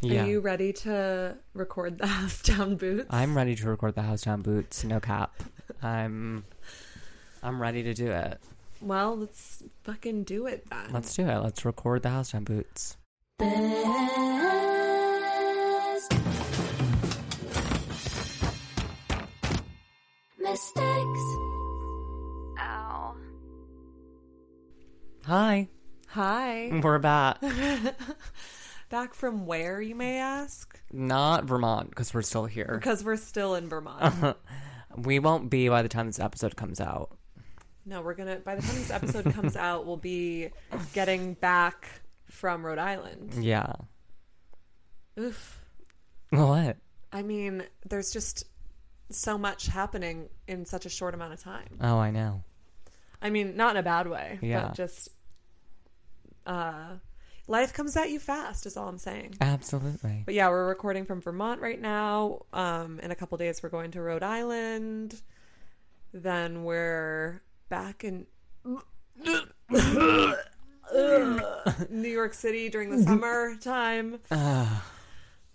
Yeah. are you ready to record the House Down Boots? I'm ready to record the house down boots, no cap. I'm I'm ready to do it. Well, let's fucking do it then. Let's do it. Let's record the house down boots. Mistakes. Ow. Hi. Hi. We're back. Back from where, you may ask? Not Vermont, because we're still here. Because we're still in Vermont. We won't be by the time this episode comes out. no, we're gonna. By the time this episode comes out, we'll be getting back from Rhode Island. Yeah. Oof. What? I mean, there's just so much happening in such a short amount of time. Oh, I know. I mean, not in a bad way, Yeah. but just uh, life comes at you fast. Is all I'm saying. Absolutely. But yeah, we're recording from Vermont right now. Um, in a couple days, we're going to Rhode Island. Then we're back in New York City during the summertime.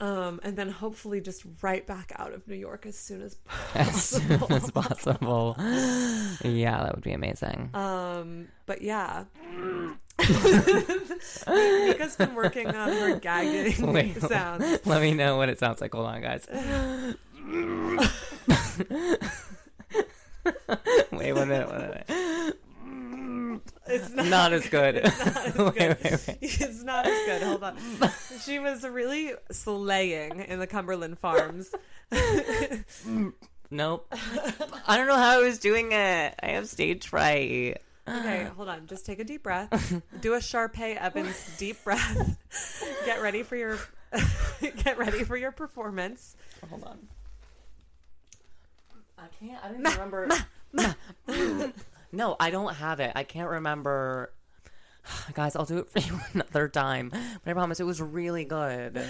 Um, and then hopefully just right back out of New York as soon as possible. As soon as possible. Yeah, that would be amazing. Um, but yeah. Nika's been working on her gagging Wait. sounds. Let me know what it sounds like. Hold on, guys. wait, one minute, one minute. It's not, Not as good. as Wait, wait, wait. It's not as good. Hold on. She was really slaying in the Cumberland Farms. Nope. I don't know how I was doing it. I have stage fright. Okay, hold on. Just take a deep breath. Do a Sharpay Evans deep breath. Get ready for your get ready for your performance. Hold on. I can't. I don't even remember. No, I don't have it. I can't remember. Guys, I'll do it for you another time. But I promise it was really good.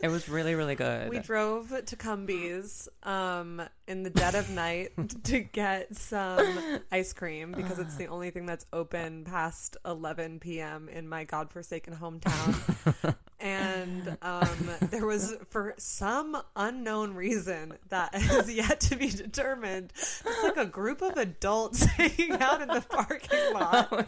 it was really, really good. We drove to Cumbies um, in the dead of night to get some ice cream because it's the only thing that's open past 11 p.m. in my godforsaken hometown. And um, there was, for some unknown reason that is yet to be determined, it's like a group of adults hanging out in the parking lot.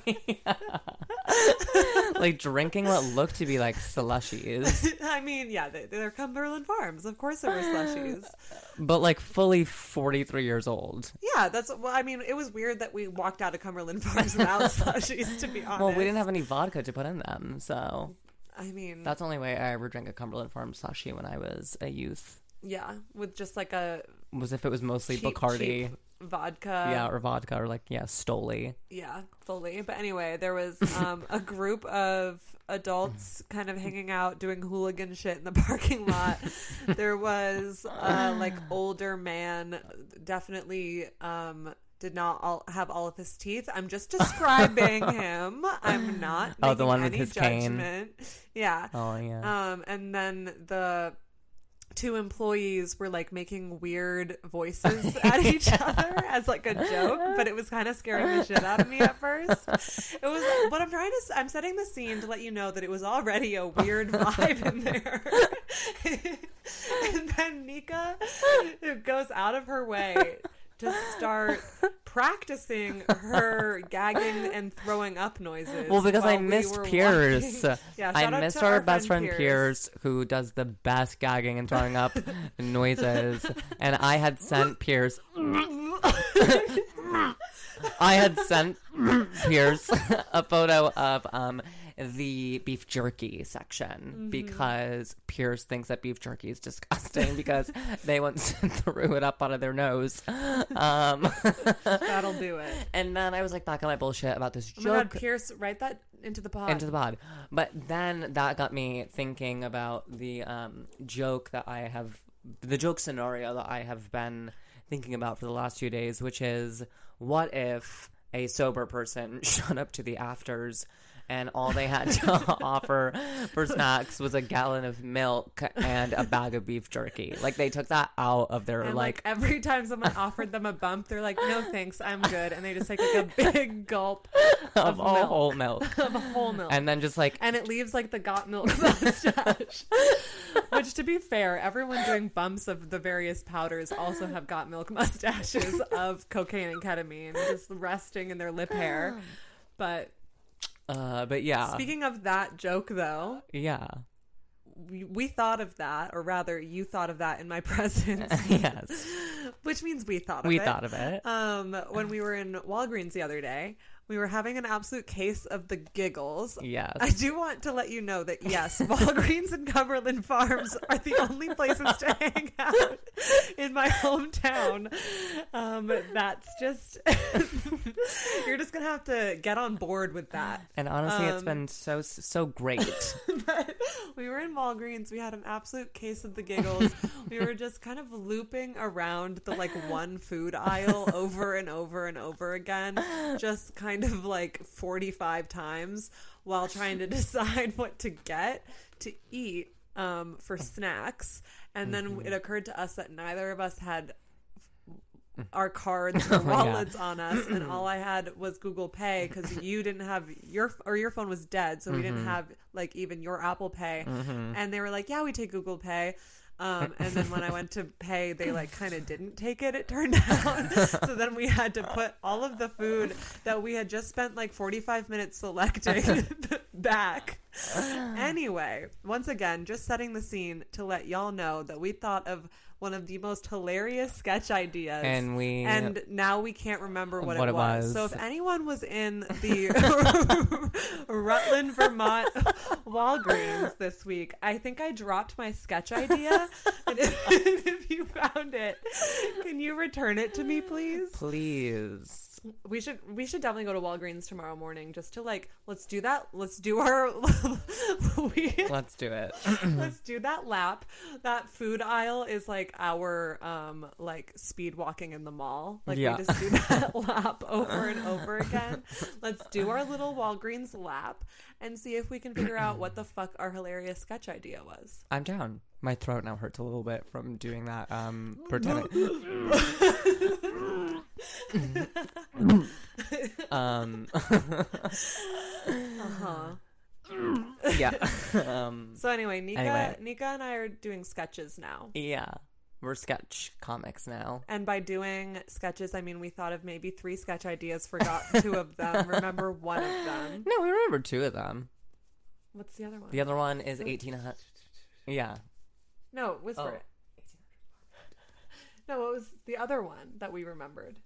like drinking what looked to be like slushies, I mean, yeah, they, they're Cumberland Farms. Of course, there were slushies. but like fully 43 years old. Yeah, that's well. I mean, it was weird that we walked out of Cumberland Farms without slushies. To be honest, Well, we didn't have any vodka to put in them, so I mean, that's the only way I ever drank a Cumberland Farm slushie when I was a youth. yeah, with just like a Was if it was mostly cheap, Bacardi, cheap vodka. yeah, or vodka, or like yeah, Stoli. yeah, fully. But anyway, there was um, a group of adults kind of hanging out doing hooligan shit in the parking lot. there was uh, like older man, definitely. Um, did not all have all of his teeth. I'm just describing him. I'm not. Oh, the making one with any his cane. judgment. Yeah. Oh yeah. Um, and then the two employees were like making weird voices at each other as like a joke, but it was kind of scaring the shit out of me at first. It was what I'm trying to. I'm setting the scene to let you know that it was already a weird vibe in there. and then Nika goes out of her way to start practicing her gagging and throwing up noises. Well, because I while we missed were Pierce. walking. Yeah, I out missed to our, best friend Pierce. Pierce. who does the best gagging and throwing up noises. And I had sent Pierce. I had sent Pierce a photo of um the beef jerky section Mm-hmm. because Pierce thinks that beef jerky is disgusting because they once threw it up out of their nose. Um, That'll do it. and then I was like back on my bullshit about this Oh my god, joke. Pierce, write that into the pod. into the pod. But then that got me thinking about the um, joke that I have, the joke scenario that I have been thinking about for the last few days, which is what if a sober person showed up to the afters and all they had to offer for snacks was a gallon of milk and a bag of beef jerky. Like they took that out of their and like like every time someone offered them a bump, they're like, "No thanks, I'm good," and they just take like a big gulp of of milk. whole milk. of whole milk. And then just like and it leaves like the got milk mustache. Which, to be fair, everyone doing bumps of the various powders also have got milk mustaches of cocaine and ketamine just resting in their lip hair. But uh but yeah. speaking of that joke, though, yeah. we, we thought of that, or rather, you thought of that in my presence, yes. which means we thought of We it. thought of it. Um, when we were in Walgreens the other day, we were having an absolute case of the giggles. Yes. I do want to let you know that yes, Walgreens and Cumberland Farms are the only places to hang out in my hometown. Um, that's just you're just gonna have to get on board with that. And honestly, it's been so so great. We were in Walgreens. We had an absolute case of the giggles. we were just kind of looping around the like one food aisle over and over and over again, just kind of like 45 times while trying to decide what to get to eat um, for snacks. And then it occurred to us that neither of us had our cards or Oh wallets on us. And all i had was google pay because you didn't have your or your phone was dead so we Mm-hmm. didn't have like even your apple pay. And they were like yeah we take google pay um, and then when I went to pay, they like kind of didn't take it. It turned out. so then we had to put all of the food that we had just spent like 45 minutes selecting back. Anyway, once again, just setting the scene to let y'all know that we thought of one of the most hilarious sketch ideas, And we- and now we can't remember what, What it, it was. was. So if anyone was in the Rutland, Vermont Walgreens this week, I think I dropped my sketch idea. and if, if you found it, can you return it to me, please? Please. We should we should definitely go to Walgreens tomorrow morning just to like let's do that. Let's do our we Let's do it. let's do that lap. That food aisle is like our um like speed walking in the mall. Like Yeah. we just do that lap over and over again. Let's do our little Walgreens lap and see if we can figure out what the fuck our hilarious sketch idea was. I'm down. My throat now hurts a little bit from doing that. Um, pretending. um, Uh-huh. yeah. um, So anyway, Nika Anyway. Nika and I are doing sketches now. yeah. We're sketch comics now. And by doing sketches, I mean we thought of maybe three sketch ideas, forgot two of them, remember one of them. No, we remember two of them. What's the other one? The other one is 1800. Yeah. No, whisper Oh. it. No, what was the other one that we remembered?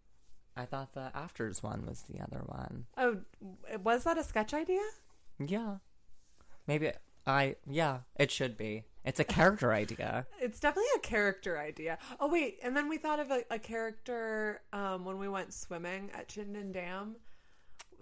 I thought the afters one was the other one. Oh, was that a sketch idea? Yeah. Maybe I, yeah, it should be. It's a character idea. It's definitely a character idea. Oh wait, and then we thought of a, a character um, when we went swimming at Chittenden Dam.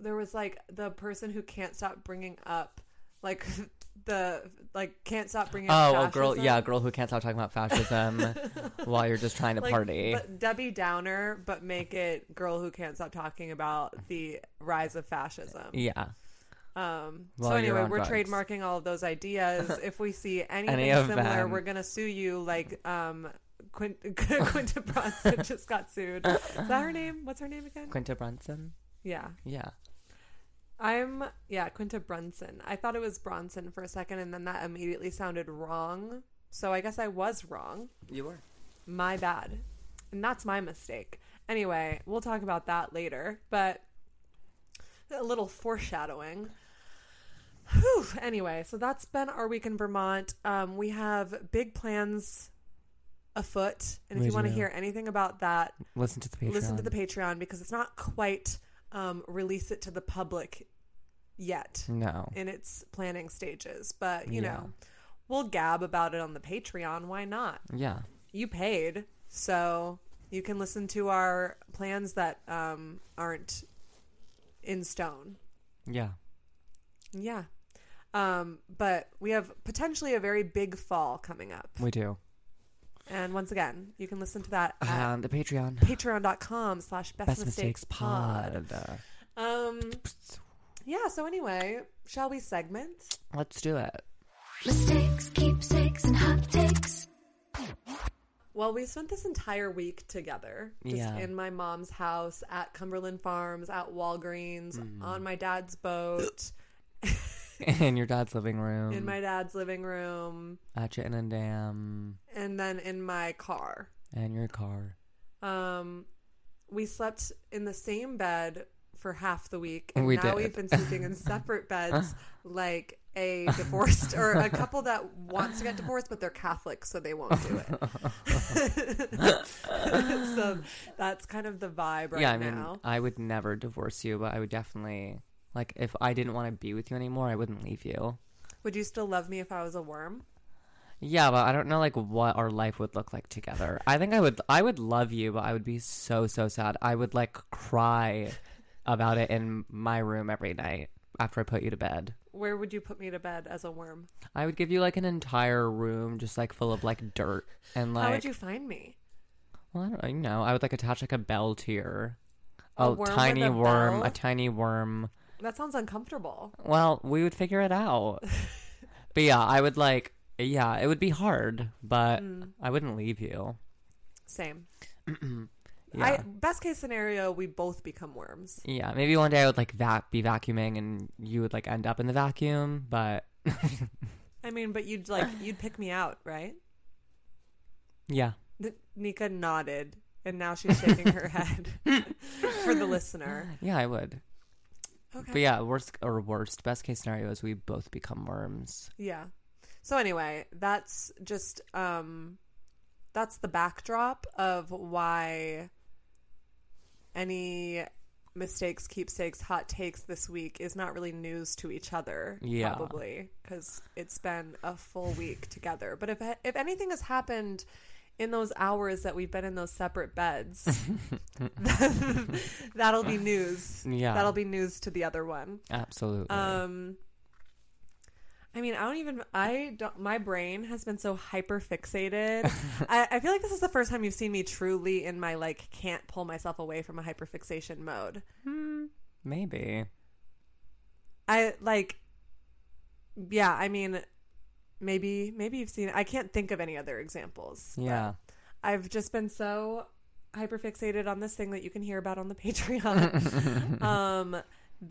There was like the person who can't stop bringing up, like the like can't stop bringing up. Oh, girl, yeah, girl who can't stop talking about fascism while you're just trying to Like, party. but Debbie Downer, but make it girl who can't stop talking about the rise of fascism. yeah. Um, so anyway, we're drugs. trademarking all of those ideas. if we see anything Any similar, them. we're gonna sue you. Like um, Quint- Quinta Bronson just got sued. Is that her name? What's her name again? Quinta Brunson? yeah, Yeah. I'm yeah Quinta Brunson. I thought it was Bronson for a second, and then that immediately sounded wrong. So I guess I was wrong. You were. My bad. And that's my mistake. Anyway, we'll talk about that later, but a little foreshadowing. Whew. Anyway, so that's been our week in Vermont. Um, we have big plans afoot. And if We you want to do. hear anything about that, Listen to the Patreon. listen to the Patreon because it's not quite um, release it to the public yet No. in its planning stages. But, you Yeah. know, we'll gab about it on the Patreon. Why not? Yeah. you paid, so you can listen to our plans that um, aren't in stone. Yeah. Yeah. Um, but we have potentially a very big fall coming up. We do. And once again, you can listen to that at And the Patreon. patreon.com slash best Best mistakes Mistakes pod. Pod. Um, yeah, so anyway, shall we segment? Let's do it. Mistakes, keepsakes, and hot takes. Well, we spent this entire week together, just Yeah. in my mom's house, at Cumberland Farms, at Walgreens, Mm-hmm. on my dad's boat, In your dad's living room. in my dad's living room, at Chittenden Dam. and then in my car. And your car. Um, we slept in the same bed for half the week, and We now did. we've been sleeping in separate beds, like a divorced or a couple that wants to get divorced, but they're Catholic, so they won't do it. so that's kind of the vibe right yeah, I mean, now. I would never divorce you, but I would definitely, like, if I didn't want to be with you anymore, I wouldn't leave you. Would you still love me if I was a worm? Yeah, but I don't know, like, what our life would look like together. I think I would, I would love you, but I would be so, so sad. I would, like, cry about it in my room every night after I put you to bed. Where would you put me to bed as a worm? I would give you, like, an entire room just, like, full of, like, dirt. And, like, How would you find me? well, I don't know, you know, I would, like, attach, like, a bell to your, A a, worm tiny a worm, bell? a tiny worm. That sounds uncomfortable. Well, we would figure it out. but yeah, I would like, yeah, it would be hard, but Mm. I wouldn't leave you. Same. Yeah. I best case scenario, we both become worms. yeah, maybe one day I would like vac- be vacuuming and you would like end up in the vacuum, but I mean, but you'd like you'd pick me out, right? yeah. Nika nodded, and now she's shaking her head for the listener. Yeah, I would. Okay. But yeah, worst or worst, best case scenario is we both become worms. Yeah. So anyway, that's just um that's the backdrop of why any mistakes, keepsakes, hot takes this week is not really news to each other Yeah. probably because it's been a full week together. But if if anything has happened in those hours that we've been in those separate beds, that'll be news. Yeah. That'll be news to the other one. Absolutely. Um, I mean, I don't even. I don't. My brain has been so hyper fixated. I, I feel like this is the first time you've seen me truly in my like can't pull myself away from a hyper fixation mode. Hmm, maybe. I like. Yeah, I mean, maybe maybe you've seen. I can't think of any other examples. Yeah. I've just been so hyperfixated on this thing that you can hear about on the Patreon. um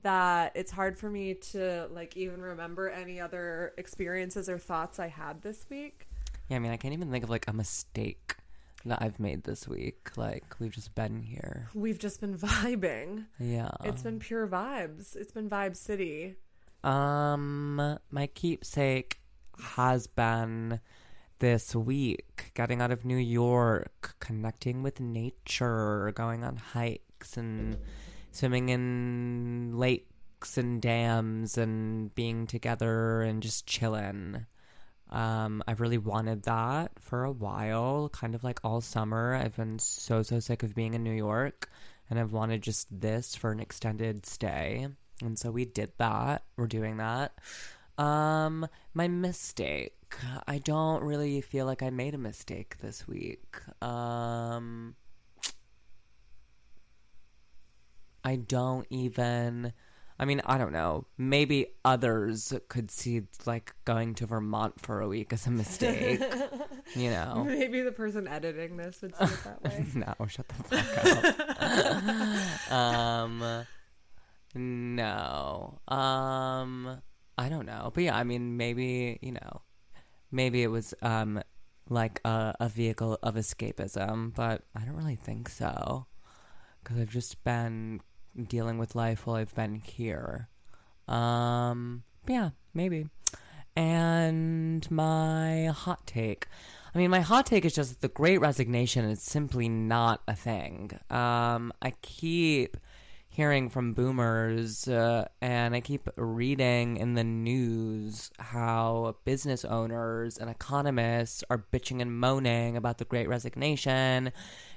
that it's hard for me to like even remember any other experiences or thoughts I had this week. Yeah, I mean, I can't even think of like a mistake that I've made this week. Like we've just been here. We've just been vibing. Yeah. It's been pure vibes. It's been Vibe City. Um, my keepsake has been this week getting out of New York, connecting with nature, going on hikes and swimming in lakes and dams and being together and just chilling. Um, I've really wanted that for a while, kind of like all summer. I've been so, so sick of being in New York, and I've wanted just this for an extended stay. And so we did that. We're doing that. Um, my mistake. I don't really feel like I made a mistake this week. Um, I don't even. I mean, I don't know. Maybe others could see like going to Vermont for a week as a mistake. you know. Maybe the person editing this would see it that way. No, shut the fuck up. um, no. Um, I don't know, but yeah, I mean, maybe you know, maybe it was um like a, a vehicle of escapism, but I don't really think so because I've just been dealing with life while I've been here. Um, yeah, maybe. And my hot take. I mean, my hot take is just the great resignation is simply not a thing. Um, I keep hearing from boomers, uh, and I keep reading in the news how business owners and economists are bitching and moaning about the great resignation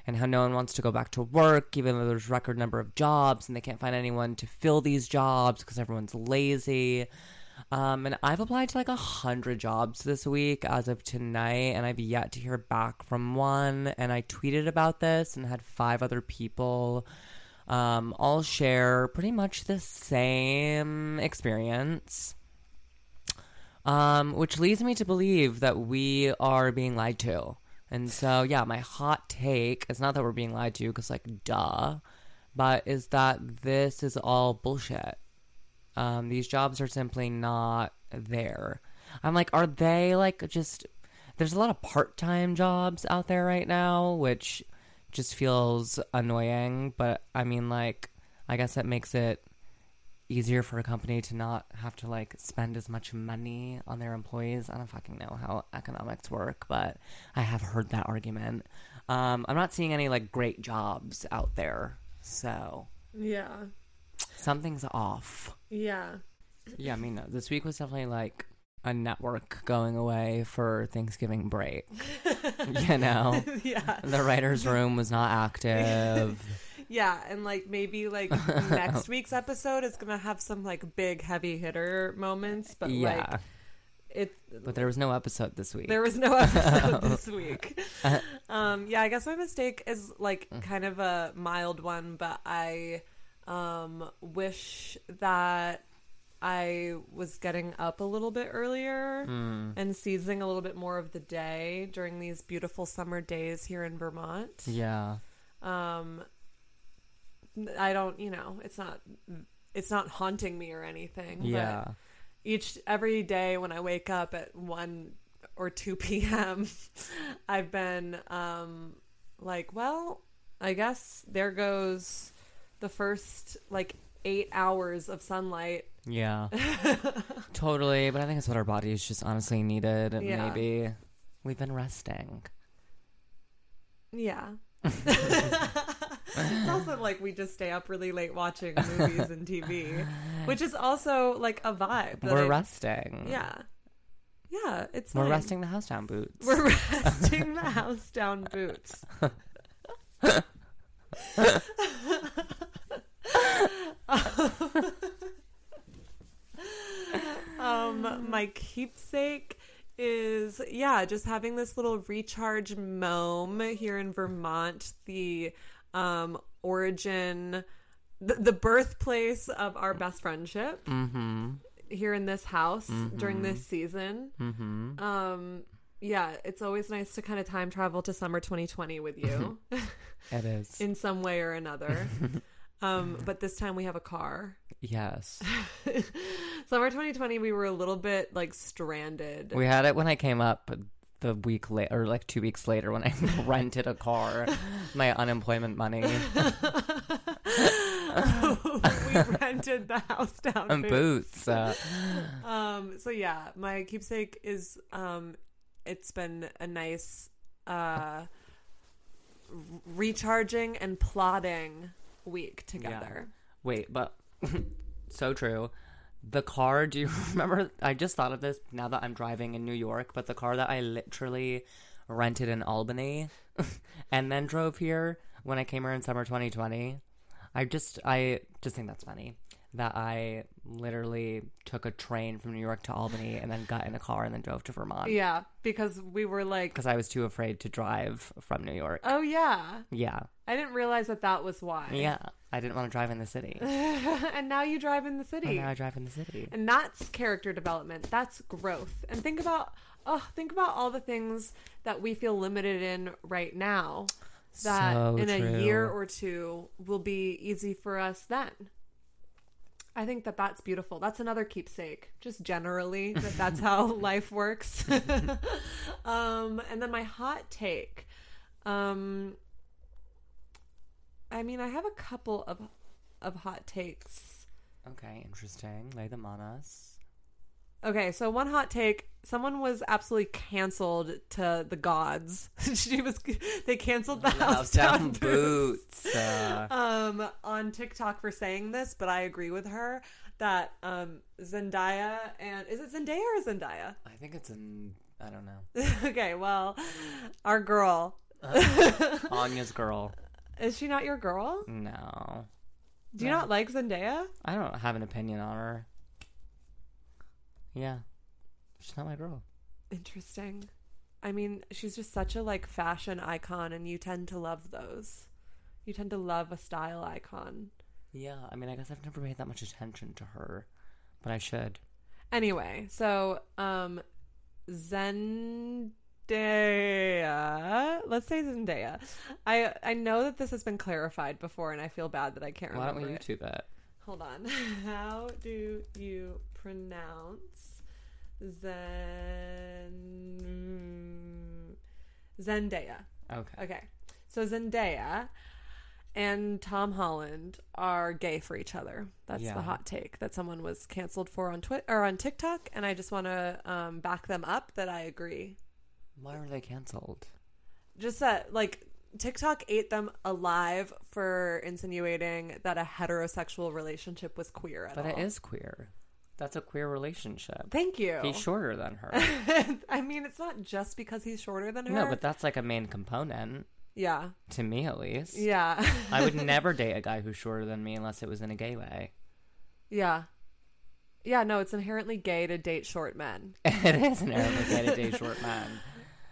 and how no one wants to go back to work, even though there's record number of jobs and they can't find anyone to fill these jobs because everyone's lazy. Um, and I've applied to like a hundred jobs this week as of tonight, and I've yet to hear back from one. And I tweeted about this and had five other people um, all share pretty much the same experience. Um, which leads me to believe that we are being lied to. And so, yeah, my hot take is not that we're being lied to, because, like, duh, but is that this is all bullshit. Um, these jobs are simply not there. I'm like, are they like just? There's a lot of part-time jobs out there right now, which just feels annoying. But I mean, like, I guess that makes it easier for a company to not have to like spend as much money on their employees. I don't fucking know how economics work, but I have heard that argument. Um, I'm not seeing any like great jobs out there, so Yeah. something's off. Yeah. Yeah, I mean, this week was definitely like a network going away for Thanksgiving break. you know, yeah. the writer's room was not active. Yeah, and like maybe like next week's episode is gonna have some like big heavy hitter moments, but yeah, like it but there was no episode this week. there was no episode this week. Um yeah, I guess my mistake is like kind of a mild one, but I um wish that I was getting up a little bit earlier and seizing a little bit more of the day during these beautiful summer days here in Vermont. yeah, um i don't you know it's not it's not haunting me or anything yeah, but each every day when i wake up at 1 or 2 p.m i've been um like well i guess there goes the first like eight hours of sunlight yeah, totally. But I think it's what our bodies just honestly needed. and Yeah. Maybe we've been resting. yeah it's also like we just stay up really late watching movies and tv which is also like a vibe We're I- resting. Yeah. Yeah, it's we're fine. resting the house down boots. We're resting the house down boots. um my keepsake is yeah, just having this little recharge mom here in Vermont, the um origin the, the birthplace of our best friendship mm-hmm. here in this house during this season. Mm-hmm. Um, yeah, it's always nice to kind of time travel to summer 2020 with you It is. in some way or another. um, but this time we have a car. Yes. Summer 2020, we were a little bit like stranded. We had it when I came up the week later, or like two weeks later when I rented a car, my unemployment money we rented the house down and Boots. boots. Uh, Um, so yeah, my keepsake is um, it's been a nice uh, recharging and plotting week together. wait, but so true. The car, do you remember? I just thought of this now that I'm driving in New York, but the car that I literally rented in Albany and then drove here when I came here in summer 2020. I just, I just think that's funny that I literally took a train from New York to Albany and then got in a car and then drove to Vermont Yeah, because we were like, because I was too afraid to drive from New York. oh yeah, Yeah. I didn't realize that that was why. Yeah. I didn't want to drive in the city. and now you drive in the and city. now I drive in the city. and that's character development that's growth and think about oh think about all the things that we feel limited in right now that So in a year or two will be easy for us then i think that that's beautiful that's another keepsake just generally that that's how life works um and then my hot take um i mean i have a couple of of hot takes Okay, interesting. Lay them on us. Okay, so one hot take: someone was absolutely canceled to the gods. she was. They canceled the house, House down down, boots. Uh, um on TikTok for saying this, but I agree with her that um Zendaya and is it Zendaya or Zendaya? I think it's an. I don't know. okay, well, our girl Anya's girl. is she not your girl? No. Do you not like Zendaya? I don't have an opinion on her. Yeah. She's not my girl. Interesting. I mean, she's just such a like fashion icon, and you tend to love those. You tend to love a style icon. Yeah, I mean, I guess I've never paid that much attention to her, but I should. Anyway, so um Zendaya, let's say Zendaya. I I know that this has been clarified before and I feel bad that I can't Why don't remember we it. YouTube it? Hold on. How do you pronounce Zen Zendaya? Okay. Okay. So Zendaya and Tom Holland are gay for each other. That's Yeah. the hot take that someone was canceled for on Twitter or on TikTok, and I just want to um, back them up that I agree. Why were they canceled? Just that, like, TikTok ate them alive for insinuating that a heterosexual relationship was queer at But all. it is queer. That's a queer relationship. Thank you. He's shorter than her. I mean, it's not just because he's shorter than her. no, but that's like a main component, yeah, to me at least. yeah, I would never date a guy who's shorter than me unless it was in a gay way. yeah, yeah. No, it's inherently gay to date short men. it is inherently gay to date short man.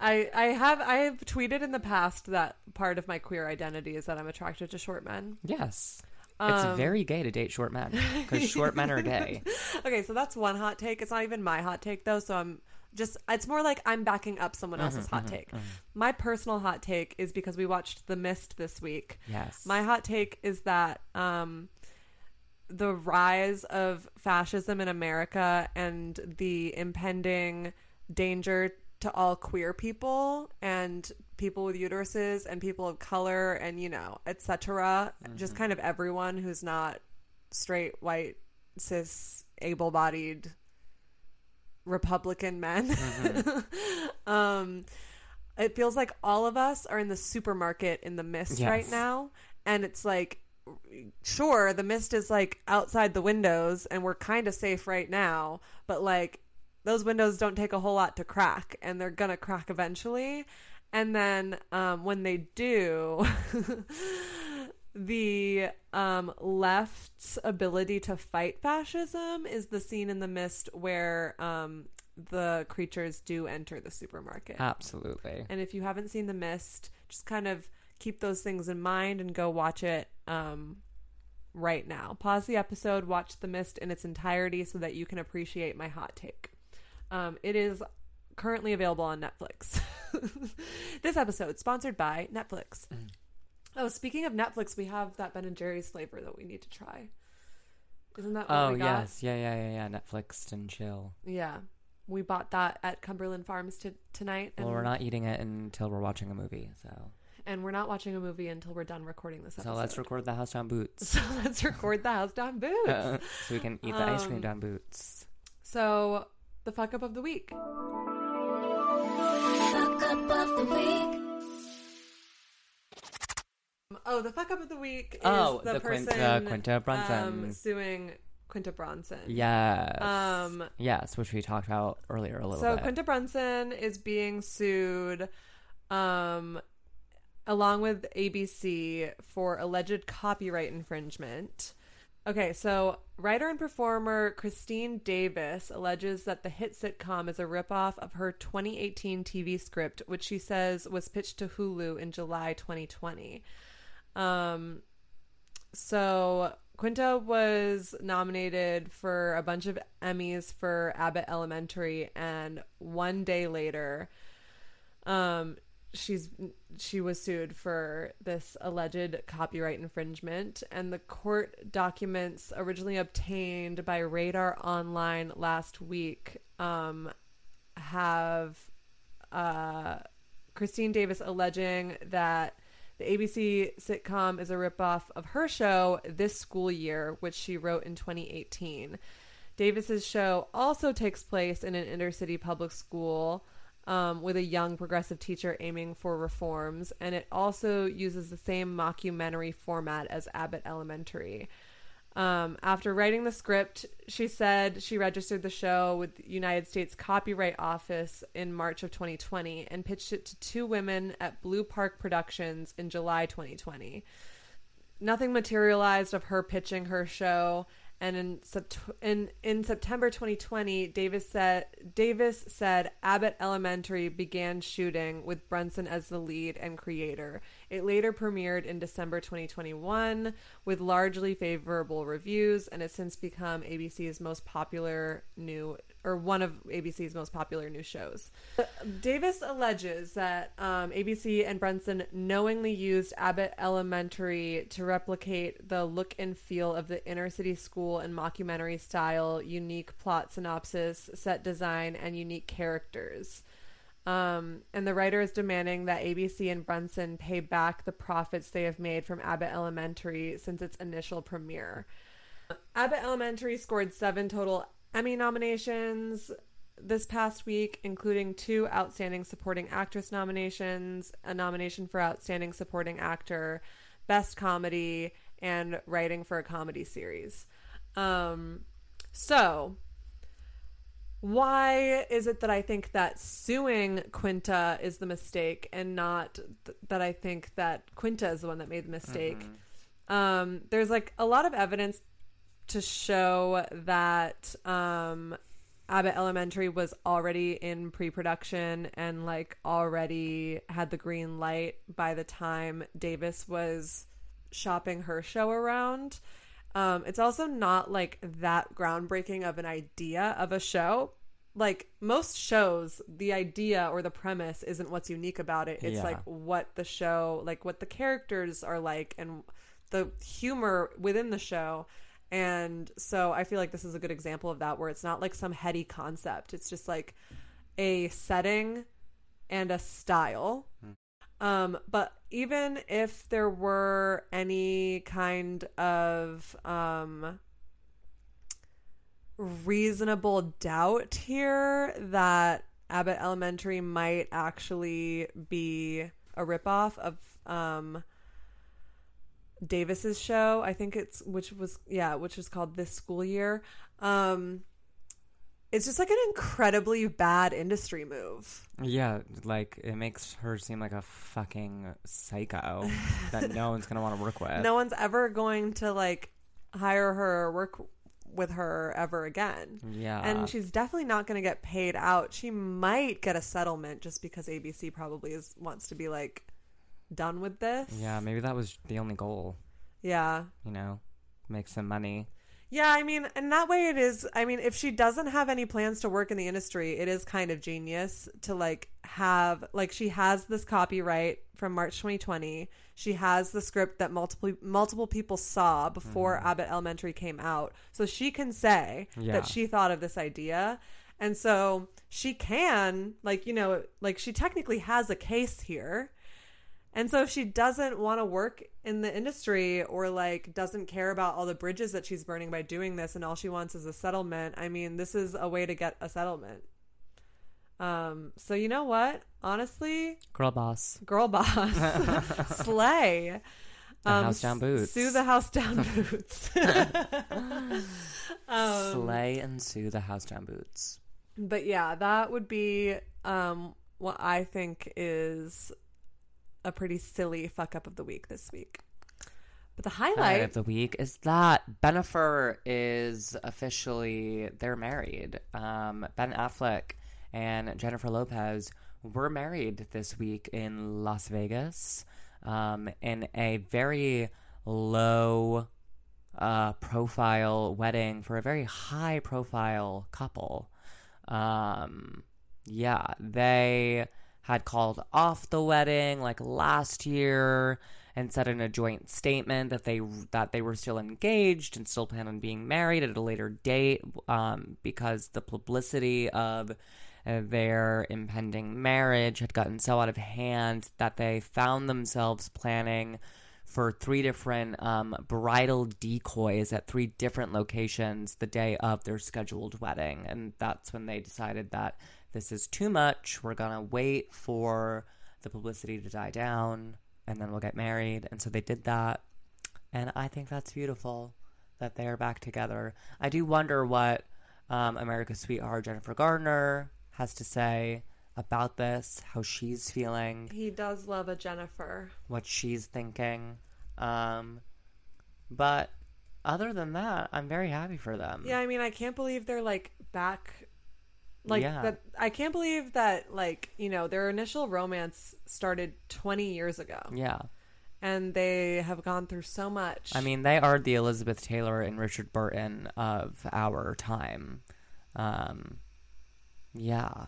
I I have I have tweeted in the past that part of my queer identity is that I'm attracted to short men. Yes. Um, It's very gay to date short men because short men are gay. Okay, so that's one hot take. It's not even my hot take though, so I'm just it's more like I'm backing up someone else's hot take. My personal hot take is because we watched The Mist this week. Yes. My hot take is that um the rise of fascism in America and the impending danger to all queer people and people with uteruses and people of color and you know etc just kind of everyone who's not straight white cis able-bodied republican men. Um it feels like all of us are in the supermarket in the mist right now. And it's like sure the mist is like outside the windows and we're kind of safe right now but like those windows don't take a whole lot to crack and they're gonna crack eventually and then um, when they do the um, left's ability to fight fascism is the scene in the mist where um, the creatures do enter the supermarket Absolutely. and if you haven't seen The Mist, just kind of keep those things in mind and go watch it um, right now. Pause the episode, watch The Mist in its entirety so that you can appreciate my hot take. Um, it is currently available on Netflix. this episode sponsored by Netflix. Oh, speaking of Netflix, we have that Ben and Jerry's flavor that we need to try. Isn't that what Oh we got? yes, yeah, yeah, yeah, yeah. Netflix and chill. Yeah. We bought that at Cumberland Farms t- tonight. And, Well, we're not eating it until we're watching a movie, so and we're not watching a movie until we're done recording this episode. so let's record the house down boots, So let's record the house down boots. so we can eat the ice cream Um, down boots. so the fuck up of the week. Fuck up of the week. Oh, the fuck up of the week is Oh, the, the person Quinta- Quinta um, Brunson. suing Quinta Bronson. Yes. Um, yes, which we talked about earlier a little so bit. So Quinta Brunson is being sued um along with ABC for alleged copyright infringement. Okay, so writer and performer Christine Davis alleges that the hit sitcom is a ripoff of her 2018 TV script, which she says was pitched to Hulu in July 2020. Um, so Quinta was nominated for a bunch of Emmys for Abbott Elementary, and one day later, um, she's she was sued for this alleged copyright infringement, and the court documents originally obtained by Radar Online last week um, have uh, Christine Davis alleging that the ABC sitcom is a ripoff of her show This School Year, which she wrote in 2018. Davis's show also takes place in an inner city public school um, with a young progressive teacher aiming for reforms, and it also uses the same mockumentary format as Abbott Elementary. Um, after writing the script, she said she registered the show with the United States Copyright Office in March of 2020 and pitched it to two women at Blue Park Productions in July 2020. Nothing materialized of her pitching her show, and in, in in September 2020, Davis said Davis said Abbott Elementary began shooting with Brunson as the lead and creator. It later premiered in December 2021 with largely favorable reviews and has since become ABC's most popular new or one of ABC's most popular new shows. Davis alleges that um, ABC and Brunson knowingly used Abbott Elementary to replicate the look and feel of the inner city school and mockumentary style, unique plot synopsis, set design, and unique characters. Um, and the writer is demanding that ABC and Brunson pay back the profits they have made from Abbott Elementary since its initial premiere. Abbott Elementary scored seven total Emmy nominations this past week, including two Outstanding Supporting Actress nominations, a nomination for Outstanding Supporting Actor, Best Comedy, and Writing for a Comedy Series. Um, so, why is it that I think that suing Quinta is the mistake and not th- that I think that Quinta is the one that made the mistake? Um, there's like a lot of evidence to show that um, Abbott Elementary was already in pre production and like already had the green light by the time Davis was shopping her show around. Um, it's also not like that groundbreaking of an idea of a show. Like most shows, the idea or the premise isn't what's unique about it. It's Yeah. like what the show, like what the characters are like and the humor within the show. And so I feel like this is a good example of that where it's not like some heady concept. It's just like a setting and a style. Um, but even if there were any kind of um, reasonable doubt here that Abbott Elementary might actually be a ripoff of um, Davis's show. I think it's which was yeah, which was called This School Year. Um, it's just like an incredibly bad industry move. Yeah, like it makes her seem like a fucking psycho that no one's gonna want to work with. no one's ever going to like hire her or work with her ever again. Yeah. And she's definitely not going to get paid out. She might get a settlement just because ABC probably is wants to be like done with this. Yeah, maybe that was the only goal. Yeah. You know, make some money. Yeah, I mean, and that way it is. I mean, if she doesn't have any plans to work in the industry, it is kind of genius to like have like she has this copyright from March 2020. She has the script that multiple multiple people saw before mm-hmm. Abbott Elementary came out, so she can say Yeah. that she thought of this idea, and so she can like you know like she technically has a case here. And so if she doesn't want to work in the industry or like doesn't care about all the bridges that she's burning by doing this and all she wants is a settlement, I mean, this is a way to get a settlement. Um, so you know what? Honestly, Girl boss. girl boss, slay. The house down boots. Sue the house down boots. Um, Slay and sue the house down boots. But yeah, that would be um, what I think is a pretty silly fuck up of the week this week. But the Highlight highlight, of the week is that Benifer is officially they're married. Um, ben Affleck and Jennifer Lopez were married this week in Las Vegas um, in a very low uh, profile wedding for a very high profile couple. Um, yeah, they had called off the wedding like last year and said in a joint statement that they that they were still engaged and still plan on being married at a later date um, because the publicity of their impending marriage had gotten so out of hand that they found themselves planning for three different um, bridal decoys at three different locations the day of their scheduled wedding. And that's when they decided that this is too much. We're going to wait for the publicity to die down and then we'll get married. And so they did that. And I think that's beautiful that they are back together. I do wonder what um, America's sweetheart Jennifer Gardner has to say about this, how she's feeling He does love a Jennifer. what she's thinking. Um, but other than that, I'm very happy for them. Yeah, I mean, I can't believe they're like back. Like Yeah. that, I can't believe that. Like you know, their initial romance started 20 years ago, Yeah. and they have gone through so much. I mean, they are the Elizabeth Taylor and Richard Burton of our time. Um, yeah.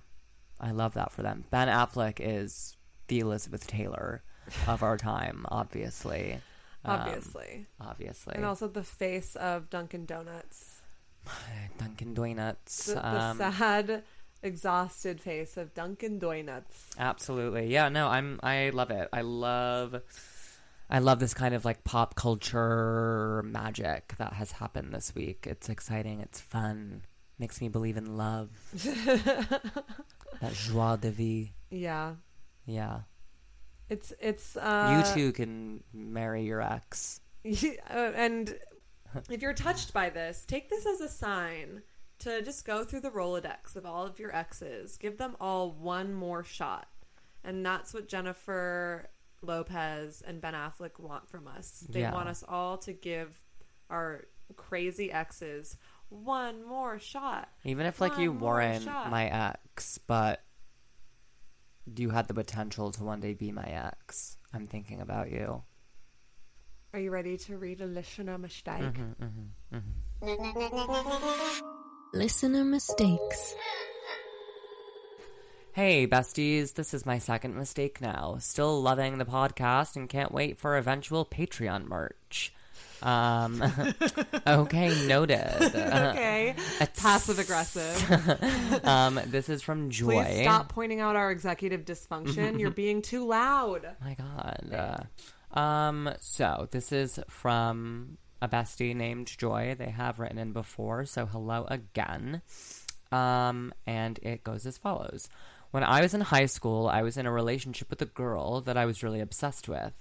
I love that for them. Ben Affleck is the Elizabeth Taylor of our time, obviously. Um, obviously, obviously. and also the face of Dunkin' Donuts, Dunkin' Donuts. the, the um, sad, exhausted face of Dunkin' Donuts. Absolutely. Yeah, no, I'm I love it. I love I love this kind of like pop culture magic that has happened this week. It's exciting, it's fun, makes me believe in love. that joie de vie. Yeah, Yeah. it's it's. Uh, you too can marry your ex. Uh, and if you're touched by this, take this as a sign to just go through the Rolodex of all of your exes. Give them all one more shot. And that's what Jennifer Lopez and Ben Affleck want from us. They Yeah. want us all to give our crazy exes one more shot. Even if like you One weren't shot. my ex, but you had the potential to one day be my ex. I'm thinking about you. Are you ready to read a listener mistake? Mm-hmm. Listener mistakes. Hey, besties, this is my second mistake now. Still loving the podcast and can't wait for eventual Patreon merch. Um, okay, noted. Okay. Passive aggressive. um, this is from Joy. Please stop pointing out our executive dysfunction. You're being too loud. My god. Uh, um, so this is from a bestie named Joy. They have written in before, so hello again. Um, and it goes as follows. When I was in high school, I was in a relationship with a girl that I was really obsessed with.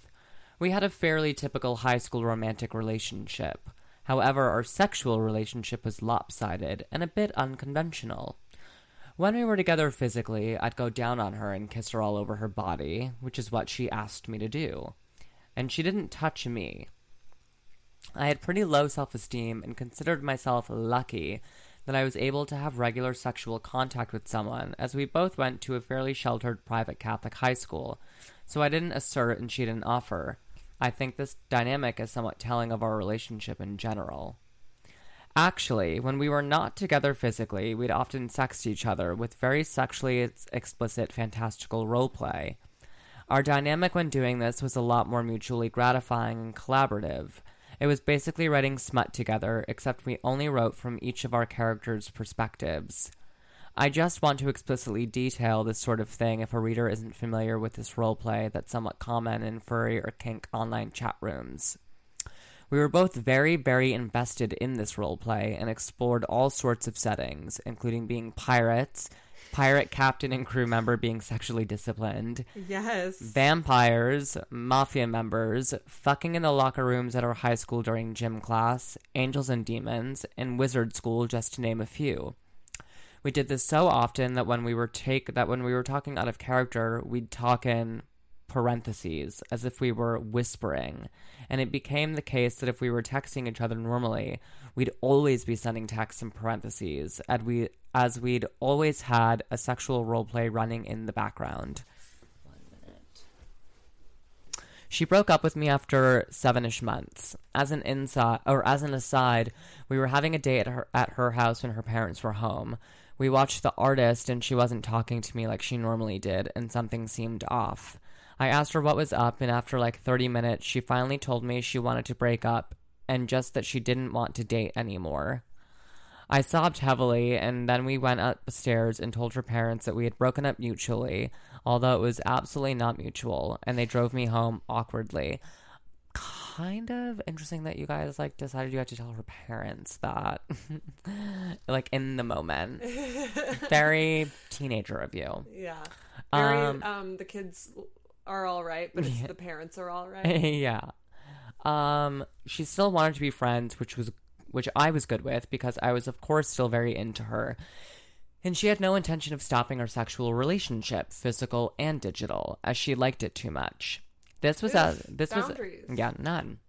We had a fairly typical high school romantic relationship. However, our sexual relationship was lopsided and a bit unconventional. When we were together physically, I'd go down on her and kiss her all over her body, which is what she asked me to do. And she didn't touch me. I had pretty low self esteem and considered myself lucky that I was able to have regular sexual contact with someone, as we both went to a fairly sheltered private Catholic high school, so I didn't assert and she didn't offer. I think this dynamic is somewhat telling of our relationship in general. Actually, when we were not together physically, we'd often sext each other with very sexually explicit, fantastical roleplay. Our dynamic when doing this was a lot more mutually gratifying and collaborative. It was basically writing smut together, except we only wrote from each of our characters' perspectives. I just want to explicitly detail this sort of thing if a reader isn't familiar with this roleplay that's somewhat common in furry or kink online chat rooms. We were both very, very invested in this roleplay and explored all sorts of settings, including being pirates, pirate captain and crew member being sexually disciplined, Yes. vampires, mafia members, fucking in the locker rooms at our high school during gym class, angels and demons, and wizard school, just to name a few. We did this so often that when we were take that when we were talking out of character, we'd talk in parentheses as if we were whispering. And it became the case that if we were texting each other normally, we'd always be sending texts in parentheses, and we as we'd always had a sexual role play running in the background. She broke up with me after seven-ish months. As an inside or as an aside, we were having a day at her at her house when her parents were home. We watched The Artist and she wasn't talking to me like she normally did, and something seemed off. I asked her what was up, and after like 30 minutes, she finally told me she wanted to break up and just that she didn't want to date anymore. I sobbed heavily, and then we went upstairs and told her parents that we had broken up mutually, although it was absolutely not mutual, and they drove me home awkwardly. Kind of interesting that you guys like decided you had to tell her parents that, like in the moment. Very teenager of you. Yeah. Very, Um, um, the kids are all right, but it's Yeah. the parents are all right. yeah. Um, she still wanted to be friends, which was which I was good with because I was of course still very into her. And she had no intention of stopping our sexual relationship, physical and digital, as she liked it too much. This was as this boundaries. was yeah, none.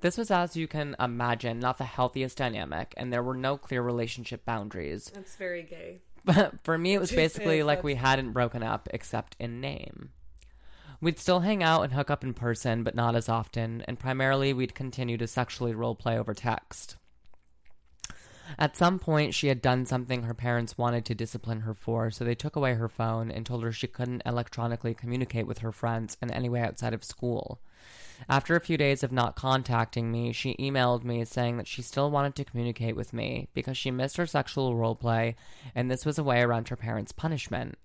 This was as you can imagine, not the healthiest dynamic, and there were no clear relationship boundaries. That's very gay. But for me, it was basically like we hadn't broken up except in name. We'd still hang out and hook up in person, but not as often, and primarily we'd continue to sexually roleplay over text. At some point, she had done something her parents wanted to discipline her for, so they took away her phone and told her she couldn't electronically communicate with her friends in any way outside of school. After a few days of not contacting me, she emailed me saying that she still wanted to communicate with me because she missed her sexual roleplay, and this was a way around her parents' punishment.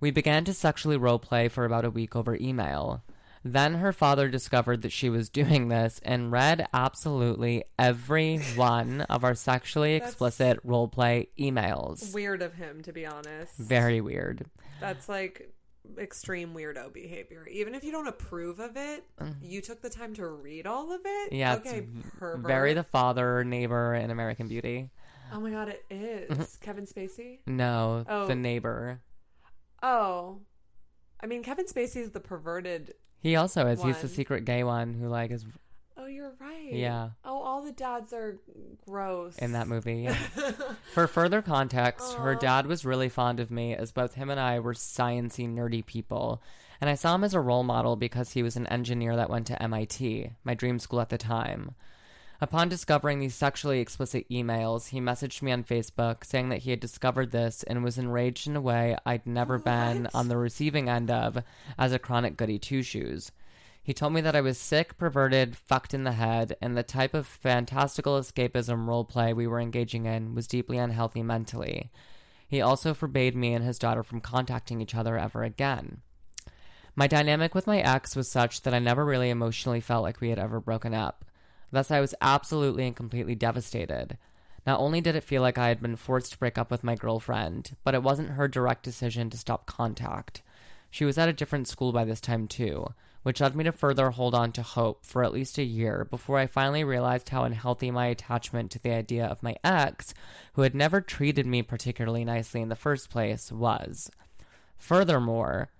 We began to sexually roleplay for about a week over email. Then her father discovered that she was doing this and read absolutely every one of our sexually explicit roleplay emails. Weird of him, to be honest. Very weird. That's like extreme weirdo behavior. Even if you don't approve of it, you took the time to read all of it. Mm. Yeah, Okay, pervert. very the father neighbor in American Beauty. Oh my god, it is Kevin Spacey. No, Oh. the neighbor. Oh, I mean Kevin Spacey is the perverted. He also is. He's the One. secret gay one who like is Oh, you're right. Yeah. Oh, all the dads are gross in that movie. Yeah. For further context, her dad was really fond of me as both him and I were sciencey, nerdy people. And I saw him as a role model because he was an engineer that went to MIT, my dream school at the time. Upon discovering these sexually explicit emails, he messaged me on Facebook saying that he had discovered this and was enraged in a way I'd never been on the receiving end of as a chronic goody two shoes. He told me that I was sick, perverted, fucked in the head, and the type of fantastical escapism roleplay we were engaging in was deeply unhealthy mentally. He also forbade me and his daughter from contacting each other ever again. My dynamic with my ex was such that I never really emotionally felt like we had ever broken up. Thus, I was absolutely and completely devastated. Not only did it feel like I had been forced to break up with my girlfriend, but it wasn't her direct decision to stop contact. She was at a different school by this time, too, which led me to further hold on to hope for at least a year before I finally realized how unhealthy my attachment to the idea of my ex, who had never treated me particularly nicely in the first place, was. Furthermore,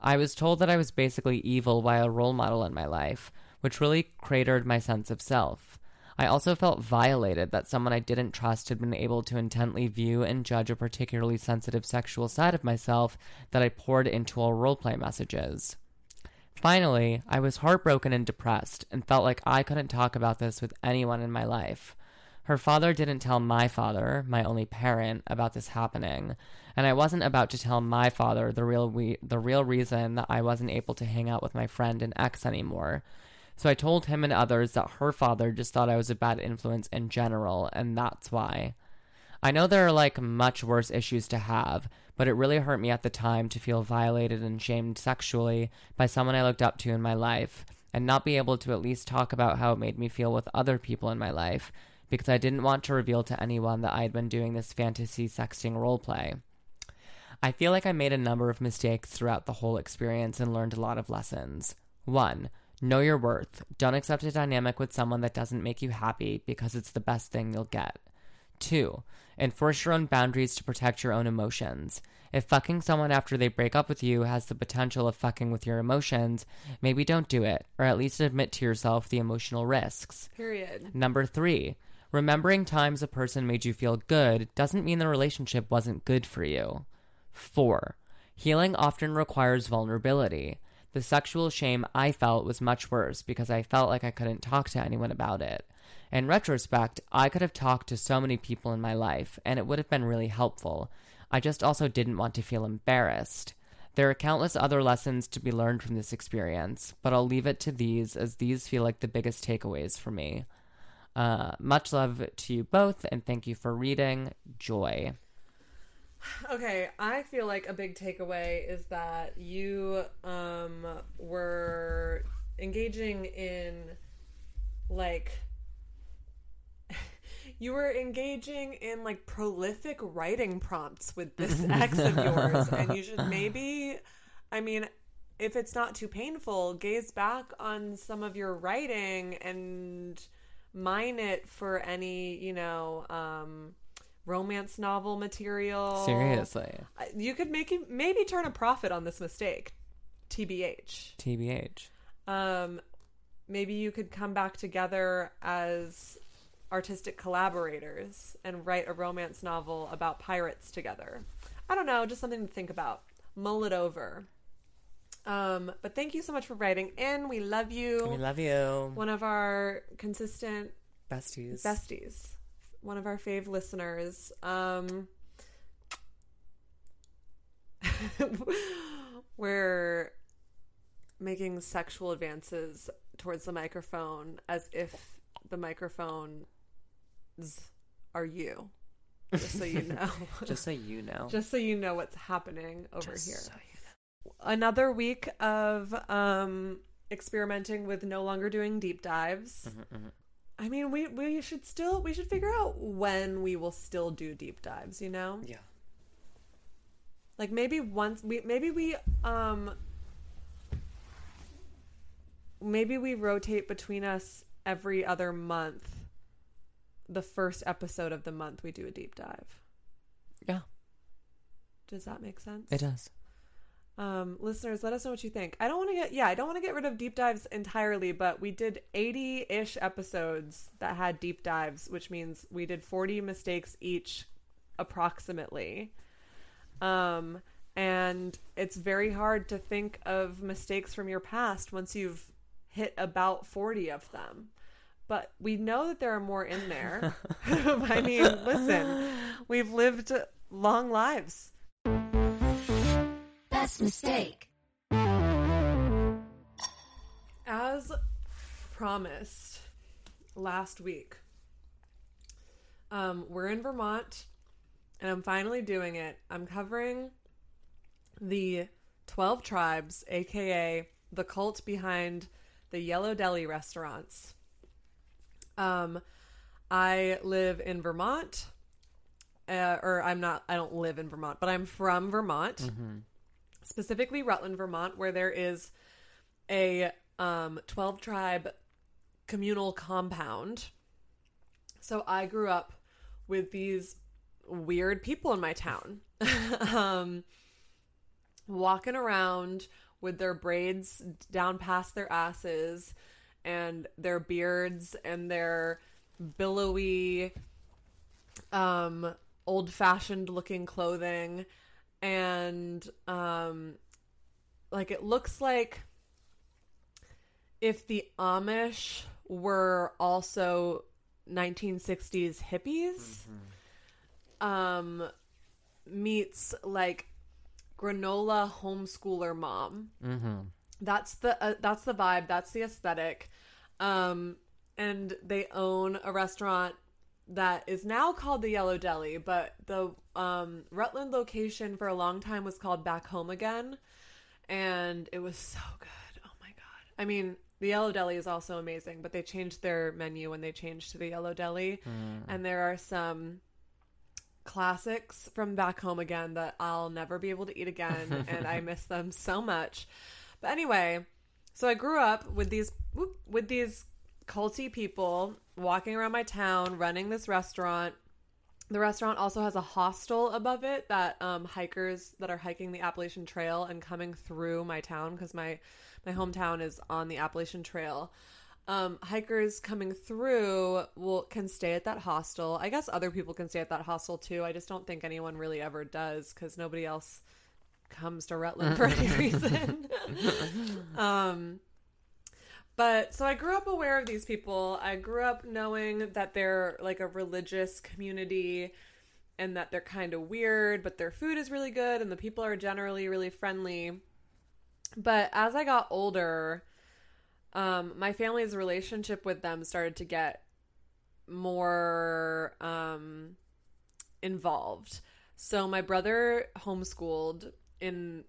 I was told that I was basically evil by a role model in my life, which really cratered my sense of self. I also felt violated that someone I didn't trust had been able to intently view and judge a particularly sensitive sexual side of myself that I poured into all roleplay messages. Finally, I was heartbroken and depressed and felt like I couldn't talk about this with anyone in my life. Her father didn't tell my father, my only parent, about this happening, and I wasn't about to tell my father the real we- the real reason that I wasn't able to hang out with my friend and ex anymore. So I told him and others that her father just thought I was a bad influence in general, and that's why. I know there are like much worse issues to have, but it really hurt me at the time to feel violated and shamed sexually by someone I looked up to in my life and not be able to at least talk about how it made me feel with other people in my life because I didn't want to reveal to anyone that I had been doing this fantasy sexting roleplay. I feel like I made a number of mistakes throughout the whole experience and learned a lot of lessons. 1. Know your worth. Don't accept a dynamic with someone that doesn't make you happy because it's the best thing you'll get. 2. Enforce your own boundaries to protect your own emotions. If fucking someone after they break up with you has the potential of fucking with your emotions, maybe don't do it, or at least admit to yourself the emotional risks. Period. Number three, remembering times a person made you feel good doesn't mean the relationship wasn't good for you. Four, healing often requires vulnerability. The sexual shame I felt was much worse because I felt like I couldn't talk to anyone about it. In retrospect, I could have talked to so many people in my life, and it would have been really helpful. I just also didn't want to feel embarrassed. There are countless other lessons to be learned from this experience, but I'll leave it to these as these feel like the biggest takeaways for me. Uh, much love to you both, and thank you for reading. Joy. Okay, I feel like a big takeaway is that you um, were engaging in like you were engaging in like prolific writing prompts with this ex of yours and you should maybe i mean if it's not too painful gaze back on some of your writing and mine it for any you know um romance novel material Seriously. You could make maybe turn a profit on this mistake tbh TBH. um, maybe you could come back together as artistic collaborators and write a romance novel about pirates together. I don't know, just something to think about. Mull it over. Um, but thank you so much for writing in. We love you. We love you. One of our consistent Besties. besties, one of our fave listeners. Um, we're making sexual advances towards the microphone as if the microphones are you. Just so you know. Just so you know. Just so you know what's happening over Just here so you another week of um experimenting with no longer doing deep dives. Mm-hmm, I mean, we we should still we should figure out when we will still do deep dives, you know? Yeah. Like maybe once we maybe we um maybe we rotate between us every other month. The first episode of the month we do a deep dive. Yeah. Does that make sense? It does. Um, listeners, let us know what you think. I don't want to get yeah, I don't want to get rid of deep dives entirely, but we did 80-ish episodes that had deep dives, which means we did 40 mistakes each approximately. Um, and it's very hard to think of mistakes from your past once you've hit about 40 of them. But we know that there are more in there. I mean, listen, we've lived long lives. Best mistake. As promised last week, um, we're in Vermont and I'm finally doing it. I'm covering the 12 tribes, aka the cult behind the Yellow Deli restaurants. Um, I live in Vermont, uh, or I'm not, I don't live in Vermont, but I'm from Vermont, specifically Rutland, Vermont, where there is a um, 12 tribe communal compound. So I grew up with these weird people in my town. um, walking around with their braids down past their asses and their beards and their billowy um old fashioned looking clothing and um like it looks like if the Amish were also 1960s hippies um meets like granola homeschooler mom. Mm-hmm. that's the uh, that's the vibe that's the aesthetic. Um and they own a restaurant that is now called the yellow deli but the um rutland location for a long time was called back home again and it was so good. Oh my god. I mean the yellow deli is also amazing but they changed their menu when they changed to the yellow deli. And there are some classics from back home again that I'll never be able to eat again and I miss them so much. But anyway, so I grew up with these with these culty people walking around my town running this restaurant. The restaurant also has a hostel above it that um, hikers that are hiking the Appalachian Trail and coming through my town because my my hometown is on the Appalachian Trail. Um, hikers coming through will can stay at that hostel. I guess other people can stay at that hostel too. I just don't think anyone really ever does because nobody else comes to Rutland for any reason. um, but so I grew up aware of these people. I grew up knowing that they're like a religious community and that they're kind of weird, but their food is really good and the people are generally really friendly. But as I got older, um, my family's relationship with them started to get more um, involved. So my brother homeschooled in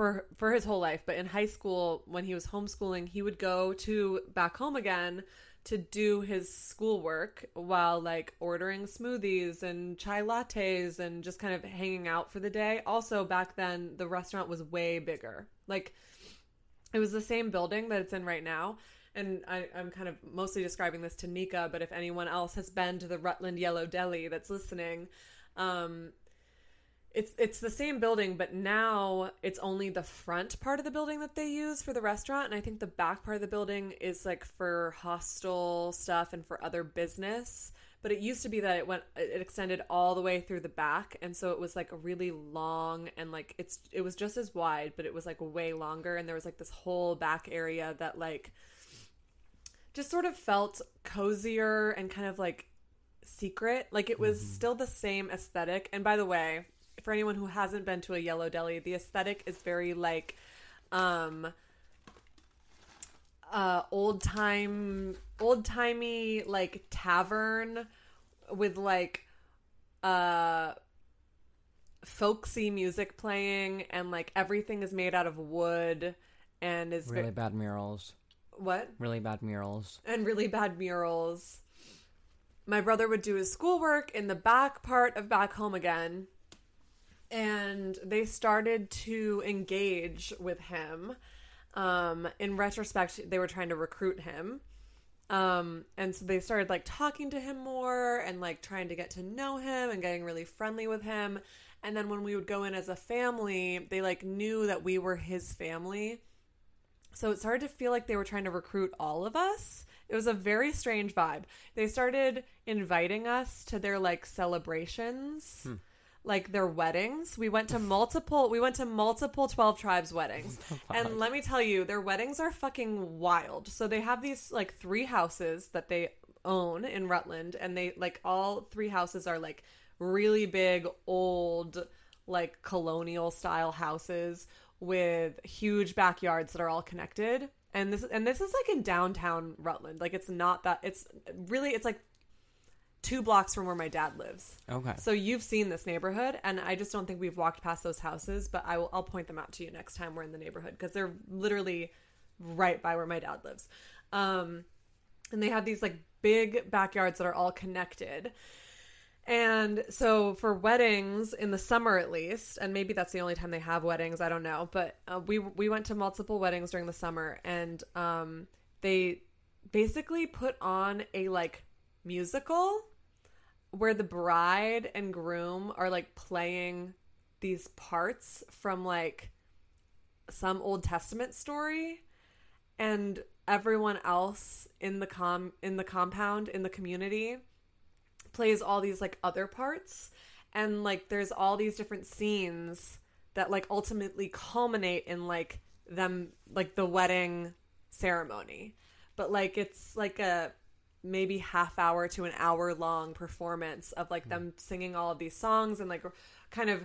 for for his whole life, but in high school when he was homeschooling, he would go to back home again to do his schoolwork while like ordering smoothies and chai lattes and just kind of hanging out for the day. Also, back then the restaurant was way bigger. Like it was the same building that it's in right now. And I, I'm kind of mostly describing this to Nika, but if anyone else has been to the Rutland Yellow Deli that's listening, um, it's it's the same building, but now it's only the front part of the building that they use for the restaurant, and I think the back part of the building is like for hostel stuff and for other business. But it used to be that it went it extended all the way through the back, and so it was like a really long and like it's it was just as wide, but it was like way longer, and there was like this whole back area that like just sort of felt cozier and kind of like secret. Like it was mm-hmm. still the same aesthetic. And by the way, for anyone who hasn't been to a yellow deli, the aesthetic is very like um uh old time old timey like tavern with like uh folksy music playing and like everything is made out of wood and is Really very, bad murals. what Really bad murals. and really bad murals. My brother would do his schoolwork in the back part of Back Home Again, and they started to engage with him. Um, in retrospect, they were trying to recruit him. Um, and so they started like talking to him more and like trying to get to know him and getting really friendly with him. And then when we would go in as a family, they like knew that we were his family. So it started to feel like they were trying to recruit all of us. It was a very strange vibe. They started inviting us to their like celebrations, like their weddings. We went to multiple we went to multiple 12 tribes weddings. and let me tell you, their weddings are fucking wild. So they have these like three houses that they own in Rutland and they like all three houses are like really big old like colonial style houses with huge backyards that are all connected. And this and this is like in downtown Rutland. Like it's not that it's really it's like two blocks from where my dad lives. Okay. So you've seen this neighborhood, and I just don't think we've walked past those houses. But I will, I'll point them out to you next time we're in the neighborhood because they're literally right by where my dad lives. Um, and they have these like big backyards that are all connected. And so for weddings in the summer at least, and maybe that's the only time they have weddings, I don't know, but uh, we we went to multiple weddings during the summer and um they basically put on a like musical where the bride and groom are like playing these parts from like some Old Testament story and everyone else in the com in the compound in the community plays all these like other parts. And like there's all these different scenes that like ultimately culminate in like them like the wedding ceremony. But like it's like a maybe half hour to an hour long performance of like them singing all of these songs and like kind of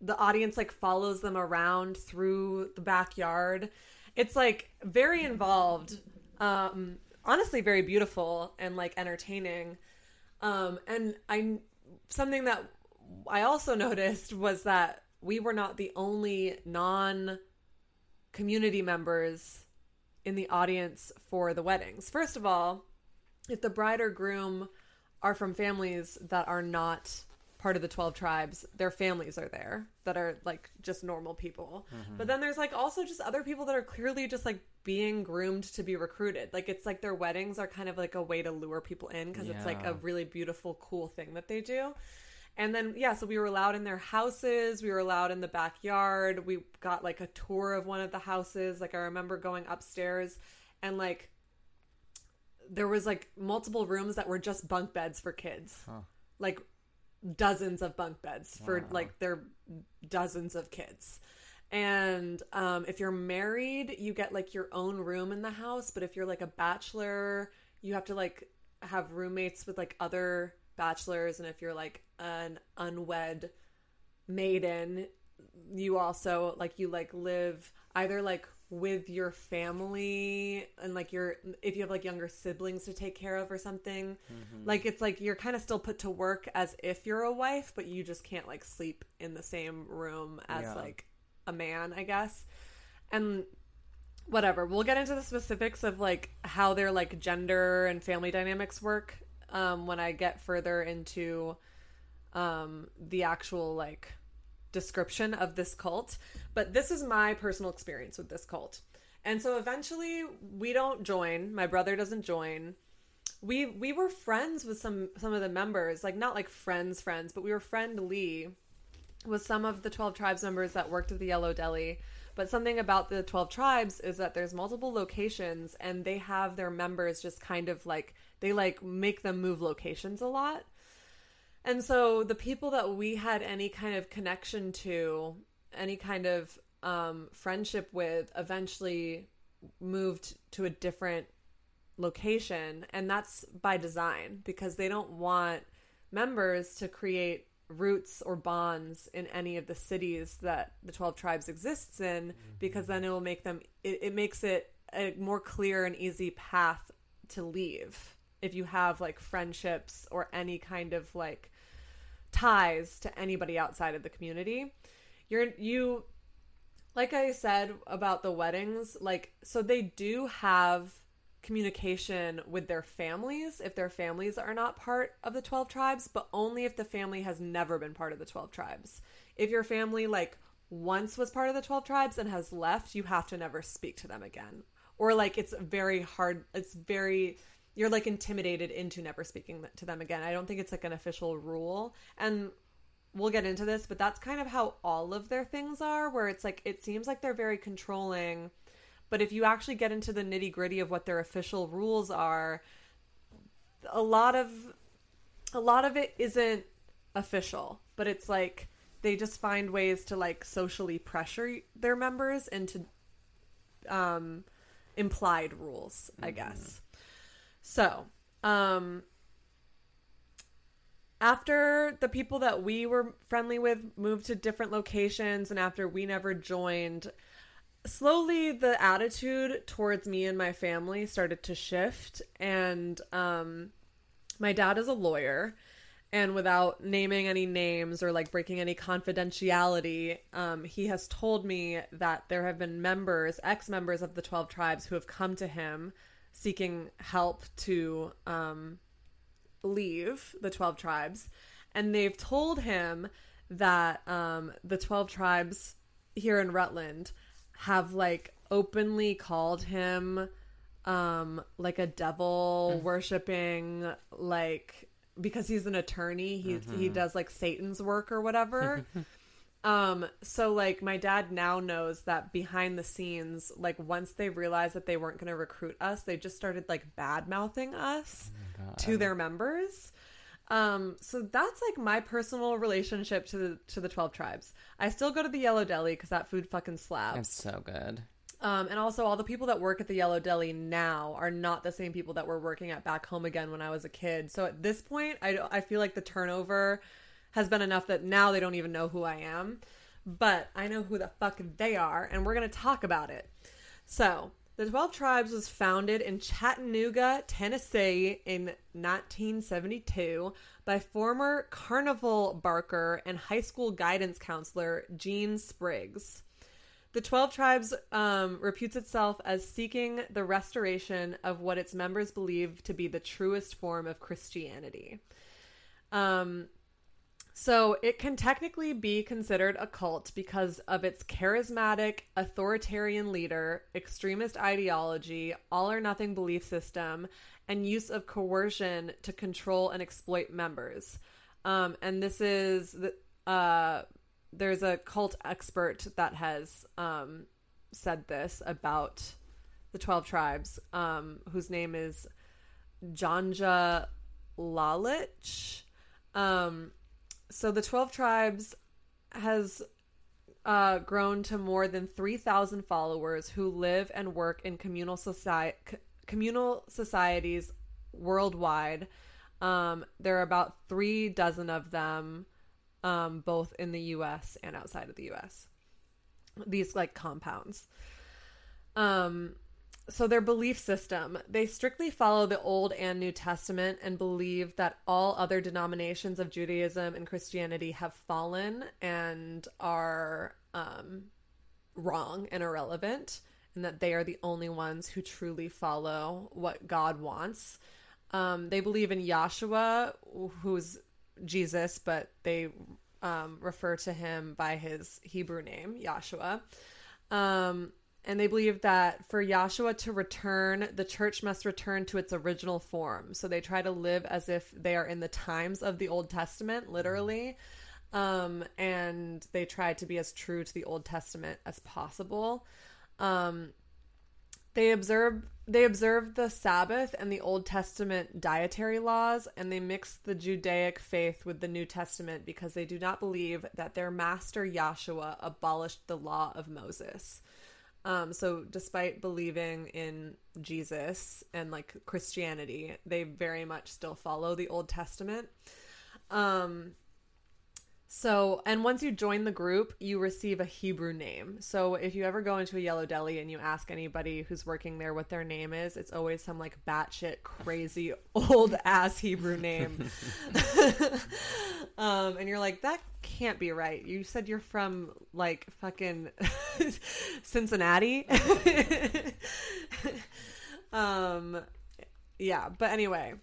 the audience like follows them around through the backyard. It's like very involved um honestly very beautiful and like entertaining. Um and i something that i also noticed was that we were not the only non community members in the audience for the weddings. First of all if the bride or groom are from families that are not part of the 12 tribes their families are there that are like just normal people. Mm-hmm. But then there's like also just other people that are clearly just like being groomed to be recruited. Like it's like their weddings are kind of like a way to lure people in because it's like a really beautiful cool thing that they do. And then yeah so we were allowed in their houses. We were allowed in the backyard. We got like a tour of one of the houses. Like i remember going upstairs and like there was like multiple rooms that were just bunk beds for kids. Like dozens of bunk beds for like their dozens of kids. And um, if you're married you get like your own room in the house but if you're like a bachelor you have to like have roommates with like other bachelors. And if you're like an unwed maiden you also like you like live either like with your family and like your if you have like younger siblings to take care of or something like it's like you're kind of still put to work as if you're a wife but you just can't like sleep in the same room as Yeah. like a man i guess and whatever. We'll get into the specifics of like how their like gender and family dynamics work um, when I get further into um, the actual like description of this cult. But this is my personal experience with this cult. And so eventually we don't join. My brother doesn't join. We we were friends with some some of the members, like not like friends friends, but we were friendly with some of the 12 tribes members that worked at the Yellow Deli. But something about the 12 tribes is that there's multiple locations and they have their members just kind of like they like make them move locations a lot. And so the people that we had any kind of connection to, any kind of um, friendship with, eventually moved to a different location. And that's by design because they don't want members to create roots or bonds in any of the cities that the 12 tribes exists in because then it will make them it, it makes it a more clear and easy path to leave if you have like friendships or any kind of like ties to anybody outside of the community you're you like i said about the weddings like so they do have communication with their families if their families are not part of the 12 tribes but only if the family has never been part of the 12 tribes. If your family like once was part of the 12 tribes and has left you have to never speak to them again. Or like it's very hard it's very you're like intimidated into never speaking to them again. I don't think it's like an official rule. And we'll get into this but that's kind of how all of their things are where it's like it seems like they're very controlling. But if you actually get into the nitty gritty of what their official rules are a lot of a lot of it isn't official but it's like they just find ways to like socially pressure their members into um implied rules i guess so um after the people that we were friendly with moved to different locations and after we never joined slowly the attitude towards me and my family started to shift. And um my dad is a lawyer and without naming any names or like breaking any confidentiality um he has told me that there have been members ex-members of the 12 tribes who have come to him seeking help to um leave the 12 tribes. And they've told him that um the 12 tribes here in Rutland have like openly called him um like a devil worshiping like because he's an attorney he he does like satan's work or whatever um so like my dad now knows that behind the scenes like once they realized that they weren't going to recruit us they just started like bad mouthing us to their members um, so that's like my personal relationship to the to the twelve tribes. I still go to the Yellow Deli because that food fucking slaps. It's so good. Um, and also all the people that work at the Yellow Deli now are not the same people that were working at back home again when I was a kid. So at this point, I I feel like the turnover has been enough that now they don't even know who I am. But I know who the fuck they are, and we're gonna talk about it. So, the 12 Tribes was founded in Chattanooga, Tennessee in 1972 by former carnival barker and high school guidance counselor Gene Spriggs. The 12 Tribes um, reputes itself as seeking the restoration of what its members believe to be the truest form of Christianity. Um, so it can technically be considered a cult because of its charismatic, authoritarian leader, extremist ideology, all or nothing belief system, and use of coercion to control and exploit members. Um, and this is the uh, there's a cult expert that has um, said this about the 12 tribes, um, whose name is Janja Lalich. Um, so the 12 tribes has uh, grown to more than 3,000 followers who live and work in communal society communal societies worldwide. Um, there are about three dozen of them, um, both in the U.S. and outside of the U.S. These like compounds. Um, so their belief system, they strictly follow the Old and New Testament and believe that all other denominations of Judaism and Christianity have fallen and are um, wrong and irrelevant. and that they are the only ones who truly follow what God wants. Um, they believe in Yahshua, who's Jesus, but they um, refer to him by his Hebrew name, Yahshua. Um, and they believe that for Yahshua to return, the church must return to its original form. So they try to live as if they are in the times of the Old Testament, literally. Um, and they try to be as true to the Old Testament as possible. Um, they observe they observe the Sabbath and the Old Testament dietary laws, and they mix the Judaic faith with the New Testament because they do not believe that their master Yahshua abolished the law of Moses. Um, so, despite believing in Jesus and like Christianity, they very much still follow the Old Testament. Um, so, and once you join the group, you receive a Hebrew name. So, if you ever go into a yellow deli and you ask anybody who's working there what their name is, it's always some like batshit crazy old ass Hebrew name. um, and you're like, that can't be right. You said you're from like fucking Cincinnati. um, yeah, but anyway.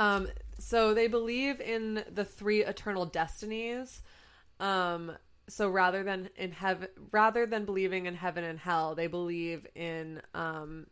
Um, so they believe in the three eternal destinies. Um, so rather than in heaven, rather than believing in heaven and hell, they believe in um,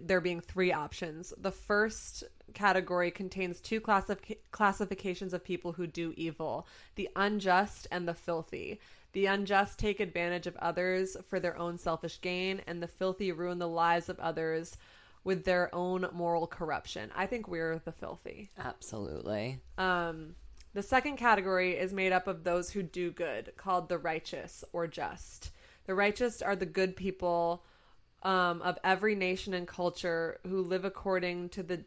there being three options. The first category contains two classif- classifications of people who do evil: the unjust and the filthy. The unjust take advantage of others for their own selfish gain, and the filthy ruin the lives of others with their own moral corruption. I think we're the filthy. Absolutely. Um, the second category is made up of those who do good, called the righteous or just. The righteous are the good people um, of every nation and culture who live according to the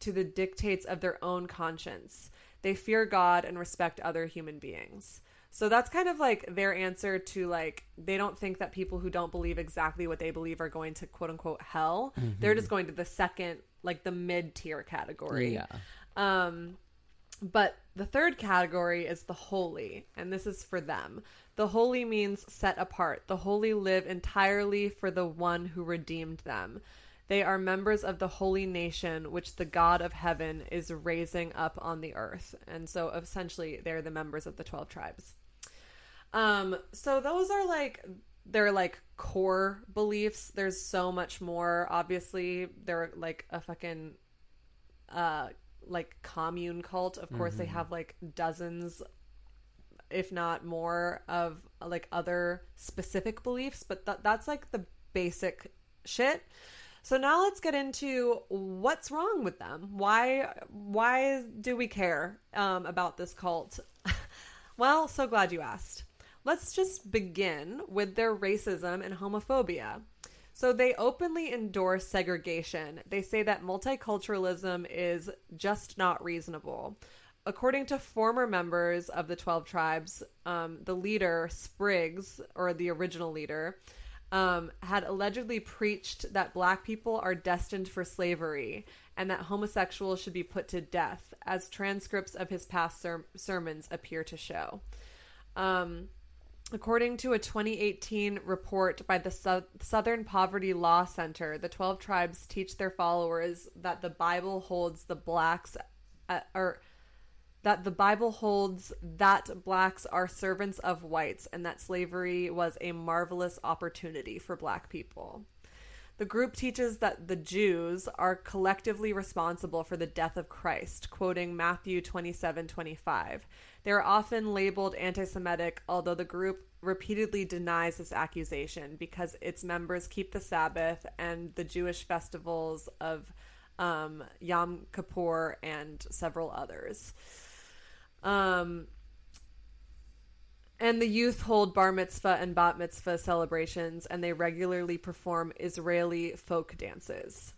to the dictates of their own conscience. They fear God and respect other human beings. So that's kind of like their answer to like they don't think that people who don't believe exactly what they believe are going to quote unquote hell. They're just going to the second like the mid tier category. Yeah. Um but the third category is the holy, and this is for them. The holy means set apart. The holy live entirely for the one who redeemed them. They are members of the holy nation which the God of heaven is raising up on the earth. And so essentially they're the members of the 12 tribes. Um so those are like they're like core beliefs. There's so much more. Obviously, they're like a fucking uh like commune cult. Of course, they have like dozens if not more of like other specific beliefs, but th- that's like the basic shit. So now let's get into what's wrong with them. Why why do we care um, about this cult? well, so glad you asked. Let's just begin with their racism and homophobia. So they openly endorse segregation. They say that multiculturalism is just not reasonable. According to former members of the 12 tribes, um, the leader, Spriggs, or the original leader, um, had allegedly preached that black people are destined for slavery and that homosexuals should be put to death, as transcripts of his past ser- sermons appear to show. Um, According to a 2018 report by the Sou- Southern Poverty Law Center, the 12 tribes teach their followers that the Bible holds the blacks uh, or that the Bible holds that blacks are servants of whites and that slavery was a marvelous opportunity for black people. The group teaches that the Jews are collectively responsible for the death of Christ, quoting Matthew 27 25. They are often labeled anti Semitic, although the group repeatedly denies this accusation because its members keep the Sabbath and the Jewish festivals of um, Yom Kippur and several others. Um, and the youth hold bar mitzvah and bat mitzvah celebrations, and they regularly perform Israeli folk dances.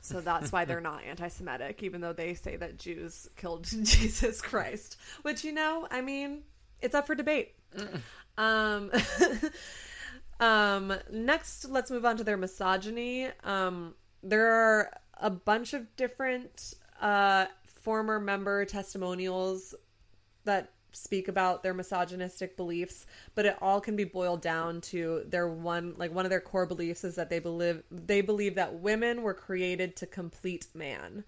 So that's why they're not anti Semitic, even though they say that Jews killed Jesus Christ. Which, you know, I mean, it's up for debate. Um, um, next, let's move on to their misogyny. Um, there are a bunch of different uh, former member testimonials that speak about their misogynistic beliefs, but it all can be boiled down to their one like one of their core beliefs is that they believe they believe that women were created to complete man.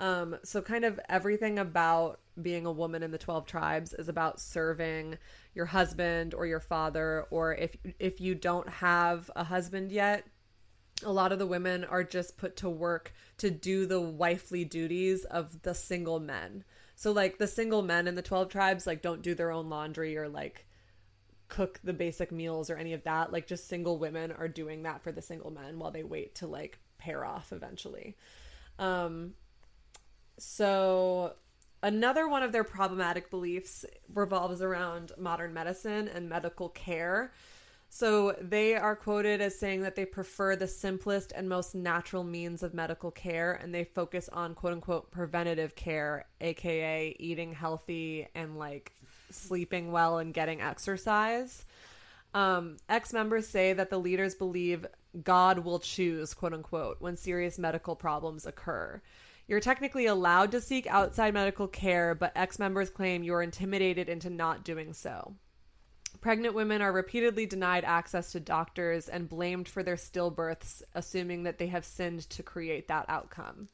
Um, so kind of everything about being a woman in the 12 tribes is about serving your husband or your father or if if you don't have a husband yet, a lot of the women are just put to work to do the wifely duties of the single men. So like the single men in the 12 tribes like don't do their own laundry or like cook the basic meals or any of that. Like just single women are doing that for the single men while they wait to like pair off eventually. Um so another one of their problematic beliefs revolves around modern medicine and medical care. So they are quoted as saying that they prefer the simplest and most natural means of medical care and they focus on quote unquote preventative care, aka eating healthy and like sleeping well and getting exercise. Um, ex members say that the leaders believe God will choose, quote unquote, when serious medical problems occur. You're technically allowed to seek outside medical care, but ex members claim you're intimidated into not doing so. Pregnant women are repeatedly denied access to doctors and blamed for their stillbirths, assuming that they have sinned to create that outcome.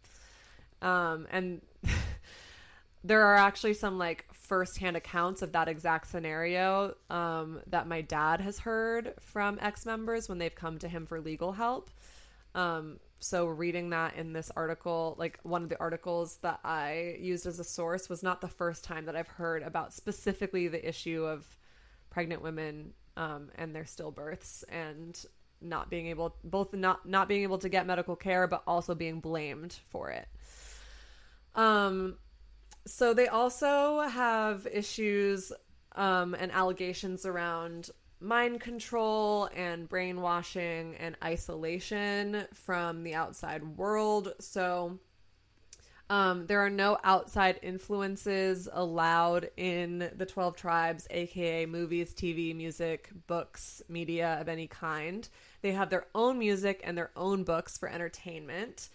Um, and there are actually some like firsthand accounts of that exact scenario um, that my dad has heard from ex members when they've come to him for legal help. Um, so reading that in this article, like one of the articles that I used as a source, was not the first time that I've heard about specifically the issue of pregnant women um, and their stillbirths and not being able both not not being able to get medical care but also being blamed for it. Um so they also have issues um and allegations around mind control and brainwashing and isolation from the outside world. So um, there are no outside influences allowed in the 12 tribes, aka movies, TV, music, books, media of any kind. They have their own music and their own books for entertainment.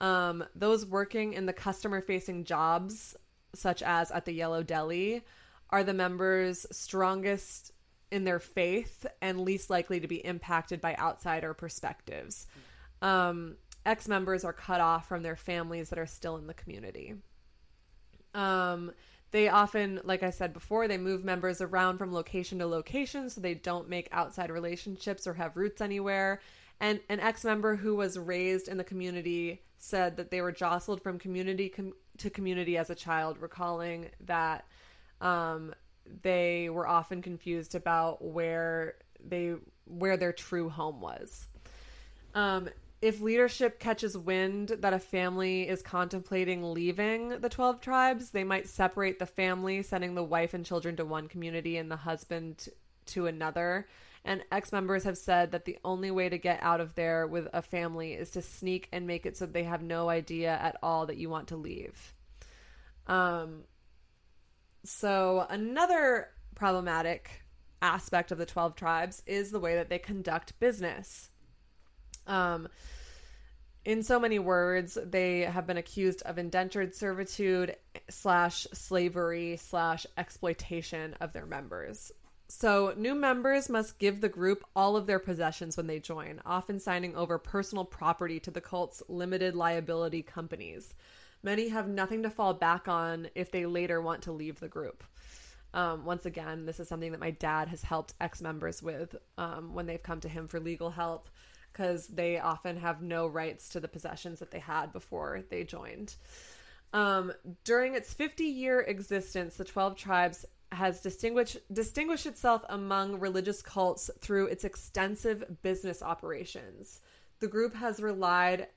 Um, those working in the customer facing jobs, such as at the Yellow Deli, are the members strongest in their faith and least likely to be impacted by outsider perspectives. Um, ex members are cut off from their families that are still in the community. Um, they often, like I said before, they move members around from location to location so they don't make outside relationships or have roots anywhere. And an ex member who was raised in the community said that they were jostled from community com- to community as a child, recalling that um, they were often confused about where they where their true home was. Um, if leadership catches wind that a family is contemplating leaving the 12 tribes, they might separate the family, sending the wife and children to one community and the husband to another. And ex members have said that the only way to get out of there with a family is to sneak and make it so they have no idea at all that you want to leave. Um, so, another problematic aspect of the 12 tribes is the way that they conduct business. Um, in so many words, they have been accused of indentured servitude slash slavery slash exploitation of their members. So, new members must give the group all of their possessions when they join, often signing over personal property to the cult's limited liability companies. Many have nothing to fall back on if they later want to leave the group. Um, once again, this is something that my dad has helped ex members with um, when they've come to him for legal help because they often have no rights to the possessions that they had before they joined. Um, during its 50 year existence, the 12 tribes has distinguished distinguished itself among religious cults through its extensive business operations. The group has relied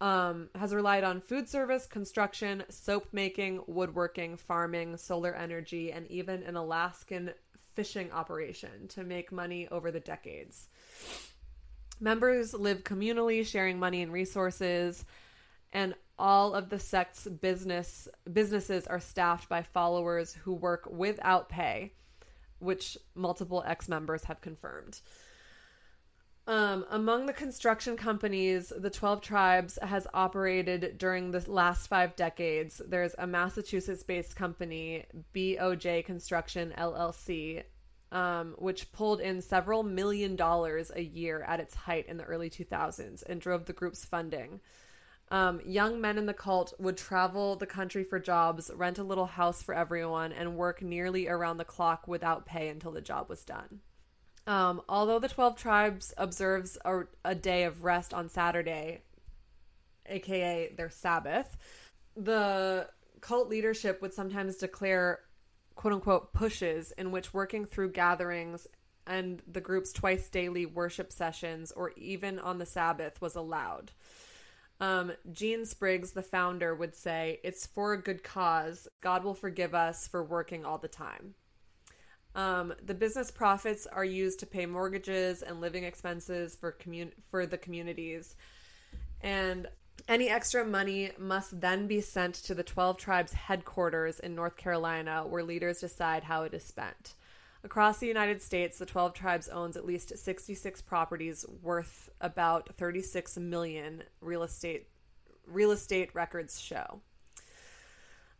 um, has relied on food service, construction, soap making, woodworking, farming, solar energy, and even an Alaskan fishing operation to make money over the decades. Members live communally, sharing money and resources, and all of the sect's business businesses are staffed by followers who work without pay, which multiple ex-members have confirmed. Um, among the construction companies the 12 Tribes has operated during the last five decades, there's a Massachusetts based company, BOJ Construction LLC, um, which pulled in several million dollars a year at its height in the early 2000s and drove the group's funding. Um, young men in the cult would travel the country for jobs, rent a little house for everyone, and work nearly around the clock without pay until the job was done. Um, although the 12 tribes observes a, a day of rest on Saturday, aka their Sabbath, the cult leadership would sometimes declare quote unquote pushes in which working through gatherings and the group's twice daily worship sessions or even on the Sabbath was allowed. Um, Gene Spriggs, the founder, would say, It's for a good cause. God will forgive us for working all the time. Um, the business profits are used to pay mortgages and living expenses for commun- for the communities, and any extra money must then be sent to the 12 tribes headquarters in North Carolina, where leaders decide how it is spent. Across the United States, the 12 tribes owns at least 66 properties worth about 36 million real estate real estate records show.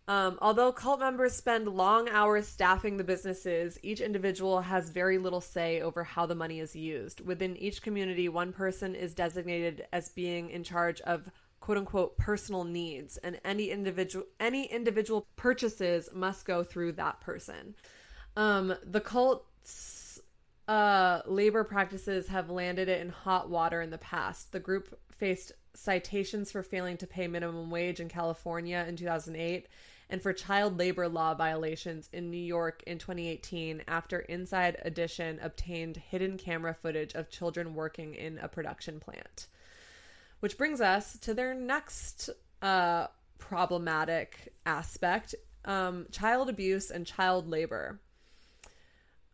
Um, although cult members spend long hours staffing the businesses, each individual has very little say over how the money is used. Within each community, one person is designated as being in charge of quote unquote personal needs, and any individual any individual purchases must go through that person. Um, the cult's uh, labor practices have landed it in hot water in the past. The group faced citations for failing to pay minimum wage in California in 2008 and for child labor law violations in New York in 2018 after Inside Edition obtained hidden camera footage of children working in a production plant. Which brings us to their next uh, problematic aspect um, child abuse and child labor.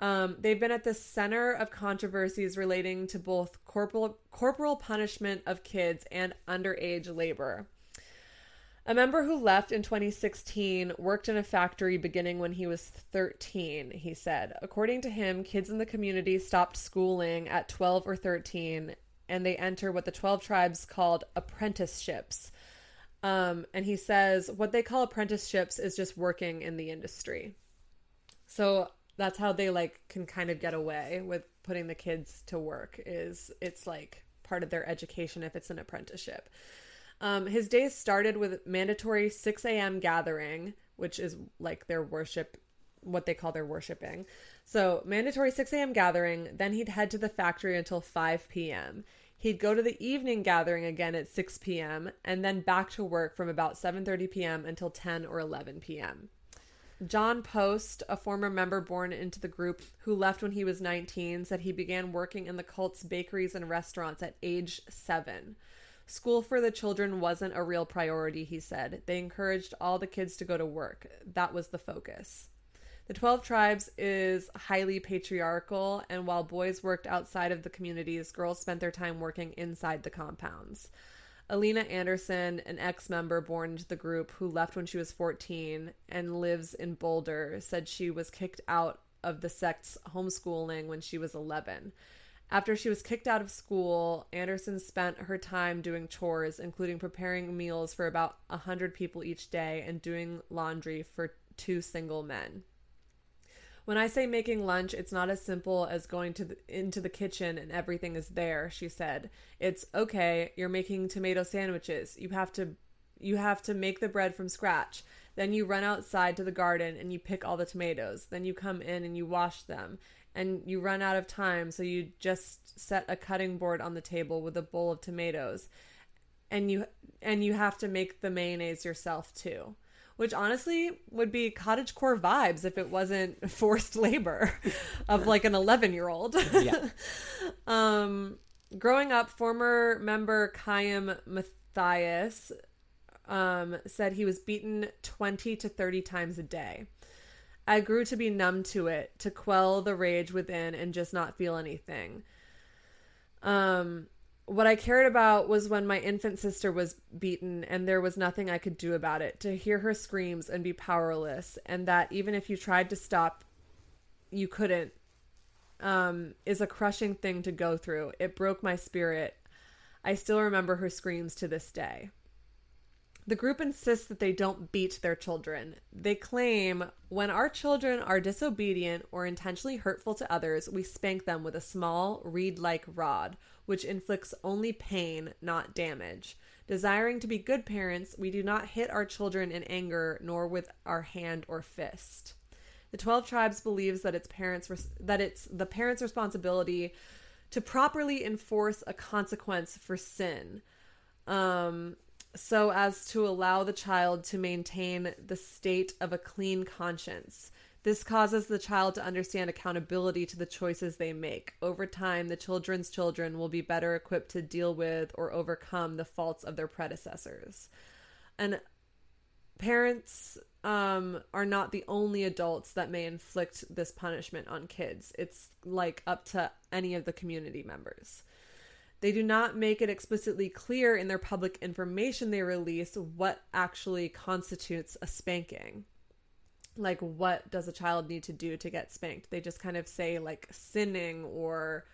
Um, they've been at the center of controversies relating to both corporal, corporal punishment of kids and underage labor. A member who left in 2016 worked in a factory beginning when he was 13, he said. According to him, kids in the community stopped schooling at 12 or 13 and they enter what the 12 tribes called apprenticeships. Um, and he says what they call apprenticeships is just working in the industry. So that's how they like can kind of get away with putting the kids to work is it's like part of their education if it's an apprenticeship. Um, his days started with mandatory 6 a.m. gathering, which is like their worship, what they call their worshiping. So, mandatory 6 a.m. gathering, then he'd head to the factory until 5 p.m. He'd go to the evening gathering again at 6 p.m. and then back to work from about 7:30 p.m. until 10 or 11 p.m. John Post, a former member born into the group who left when he was 19, said he began working in the cult's bakeries and restaurants at age 7. School for the children wasn't a real priority, he said. They encouraged all the kids to go to work. That was the focus. The 12 Tribes is highly patriarchal, and while boys worked outside of the communities, girls spent their time working inside the compounds. Alina Anderson, an ex member born into the group who left when she was 14 and lives in Boulder, said she was kicked out of the sect's homeschooling when she was 11. After she was kicked out of school, Anderson spent her time doing chores, including preparing meals for about a 100 people each day and doing laundry for two single men. When I say making lunch, it's not as simple as going to the, into the kitchen and everything is there, she said. It's okay, you're making tomato sandwiches. You have to you have to make the bread from scratch. Then you run outside to the garden and you pick all the tomatoes. Then you come in and you wash them and you run out of time, so you just set a cutting board on the table with a bowl of tomatoes. And you and you have to make the mayonnaise yourself too. Which honestly would be cottagecore vibes if it wasn't forced labor of like an 11-year-old. Yeah. um growing up, former member Chaim Matthias um, said he was beaten 20 to 30 times a day. I grew to be numb to it, to quell the rage within and just not feel anything. Um, what I cared about was when my infant sister was beaten and there was nothing I could do about it, to hear her screams and be powerless, and that even if you tried to stop, you couldn't. um, is a crushing thing to go through. It broke my spirit. I still remember her screams to this day. The group insists that they don't beat their children. They claim when our children are disobedient or intentionally hurtful to others, we spank them with a small, reed like rod, which inflicts only pain, not damage. Desiring to be good parents, we do not hit our children in anger nor with our hand or fist. The 12 tribes believes that its parents res- that it's the parents' responsibility to properly enforce a consequence for sin. Um so as to allow the child to maintain the state of a clean conscience. This causes the child to understand accountability to the choices they make. Over time, the children's children will be better equipped to deal with or overcome the faults of their predecessors. And parents um, are not the only adults that may inflict this punishment on kids. It's like up to any of the community members. They do not make it explicitly clear in their public information they release what actually constitutes a spanking. Like, what does a child need to do to get spanked? They just kind of say, like, sinning or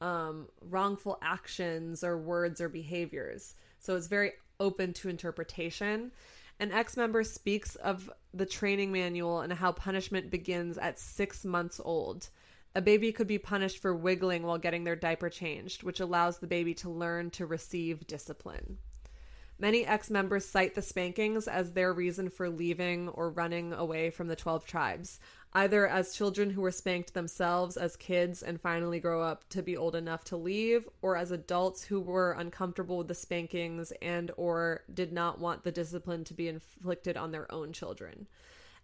um, wrongful actions or words or behaviors. So it's very open to interpretation. An ex member speaks of the training manual and how punishment begins at six months old. A baby could be punished for wiggling while getting their diaper changed, which allows the baby to learn to receive discipline. Many ex members cite the spankings as their reason for leaving or running away from the 12 tribes, either as children who were spanked themselves as kids and finally grow up to be old enough to leave, or as adults who were uncomfortable with the spankings and or did not want the discipline to be inflicted on their own children.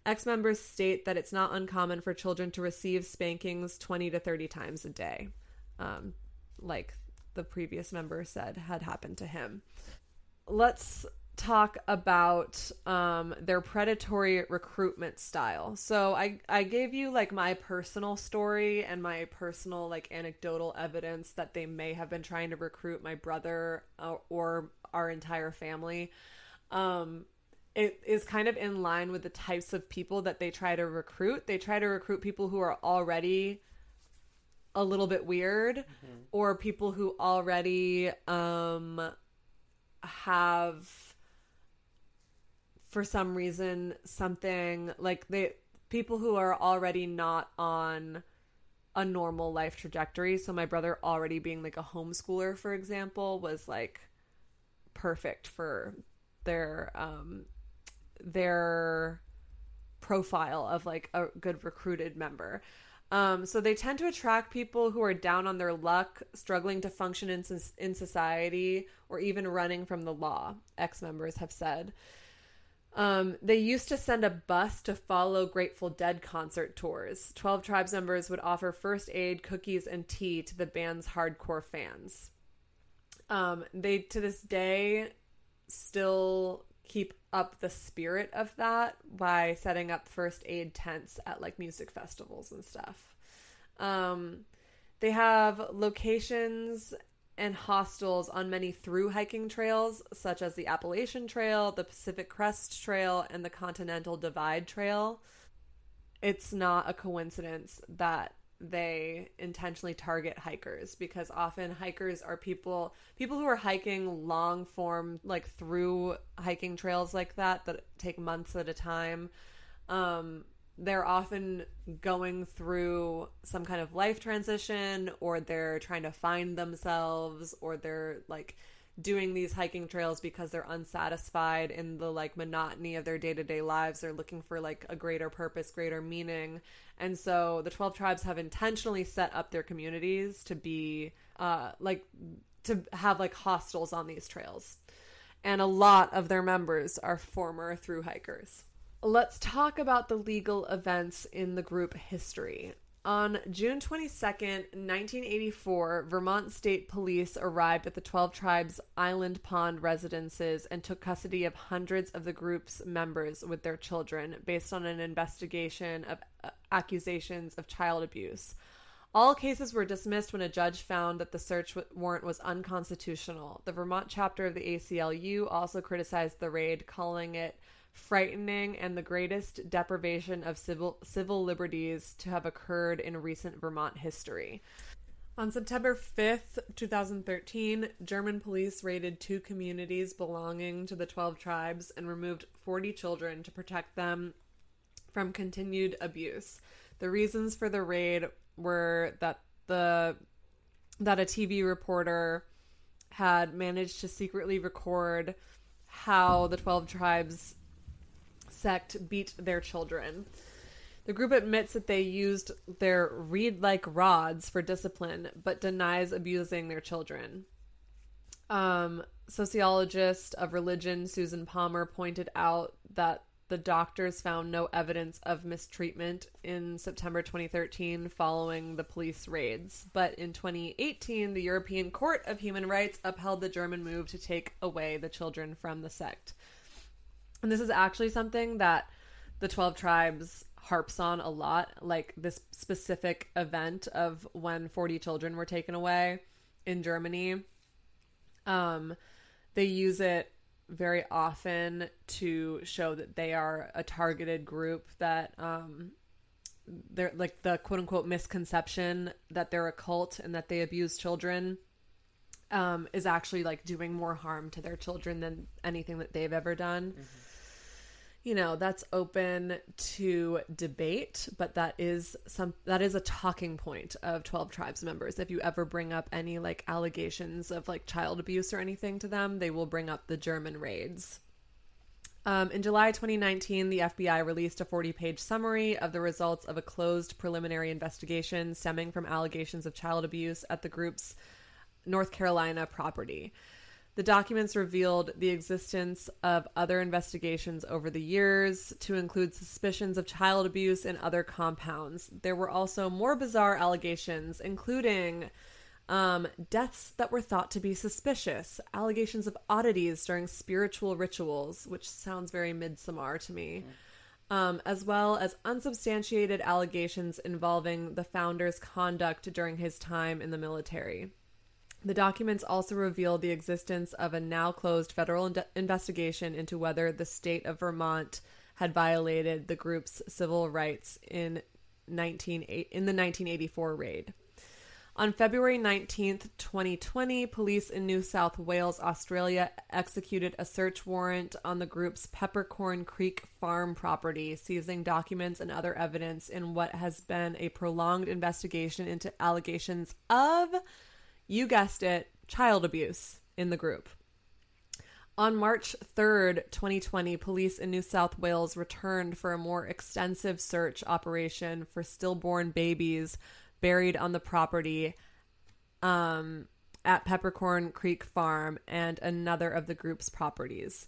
Ex members state that it's not uncommon for children to receive spankings 20 to 30 times a day, um, like the previous member said had happened to him. Let's talk about um, their predatory recruitment style. So I I gave you like my personal story and my personal like anecdotal evidence that they may have been trying to recruit my brother uh, or our entire family. Um, it is kind of in line with the types of people that they try to recruit. They try to recruit people who are already a little bit weird or people who already um have for some reason something like they people who are already not on a normal life trajectory. So my brother already being like a homeschooler, for example, was like perfect for their um their profile of like a good recruited member. Um, so they tend to attract people who are down on their luck, struggling to function in, in society, or even running from the law, ex members have said. Um, they used to send a bus to follow Grateful Dead concert tours. 12 Tribes members would offer first aid, cookies, and tea to the band's hardcore fans. Um, they, to this day, still keep up the spirit of that by setting up first aid tents at like music festivals and stuff. Um, they have locations and hostels on many through hiking trails, such as the Appalachian Trail, the Pacific Crest Trail, and the Continental Divide Trail. It's not a coincidence that they intentionally target hikers because often hikers are people people who are hiking long form like through hiking trails like that that take months at a time. Um they're often going through some kind of life transition or they're trying to find themselves or they're like doing these hiking trails because they're unsatisfied in the like monotony of their day-to-day lives. They're looking for like a greater purpose greater meaning and so the 12 tribes have intentionally set up their communities to be uh like to have like hostels on these trails and a lot of their members are former through hikers Let's talk about the legal events in the group history. On June 22nd, 1984, Vermont State Police arrived at the 12 Tribes Island Pond residences and took custody of hundreds of the group's members with their children based on an investigation of accusations of child abuse. All cases were dismissed when a judge found that the search warrant was unconstitutional. The Vermont chapter of the ACLU also criticized the raid, calling it frightening, and the greatest deprivation of civil civil liberties to have occurred in recent Vermont history. On September 5th, 2013, German police raided two communities belonging to the 12 tribes and removed 40 children to protect them from continued abuse. The reasons for the raid were that the that a TV reporter had managed to secretly record how the 12 tribes sect beat their children. The group admits that they used their reed like rods for discipline, but denies abusing their children. Um, sociologist of religion Susan Palmer pointed out that the doctors found no evidence of mistreatment in September 2013 following the police raids. But in 2018, the European Court of Human Rights upheld the German move to take away the children from the sect. And this is actually something that the 12 tribes harps on a lot, like this specific event of when 40 children were taken away in Germany. Um, they use it very often to show that they are a targeted group that um they're like the quote unquote misconception that they're a cult and that they abuse children um is actually like doing more harm to their children than anything that they've ever done. You know, that's open to debate, but that is some that is a talking point of 12 tribes members. If you ever bring up any like allegations of like child abuse or anything to them, they will bring up the German raids. Um, in July 2019, the FBI released a 40 page summary of the results of a closed preliminary investigation stemming from allegations of child abuse at the group's North Carolina property. The documents revealed the existence of other investigations over the years to include suspicions of child abuse in other compounds. There were also more bizarre allegations, including um, deaths that were thought to be suspicious, allegations of oddities during spiritual rituals, which sounds very Midsommar to me, um, as well as unsubstantiated allegations involving the founder's conduct during his time in the military. The documents also revealed the existence of a now closed federal in- investigation into whether the state of Vermont had violated the group's civil rights in 19 in the 1984 raid. On February 19th, 2020, police in New South Wales, Australia executed a search warrant on the group's Peppercorn Creek farm property, seizing documents and other evidence in what has been a prolonged investigation into allegations of you guessed it, child abuse in the group. On March 3rd, 2020, police in New South Wales returned for a more extensive search operation for stillborn babies buried on the property um, at Peppercorn Creek Farm and another of the group's properties.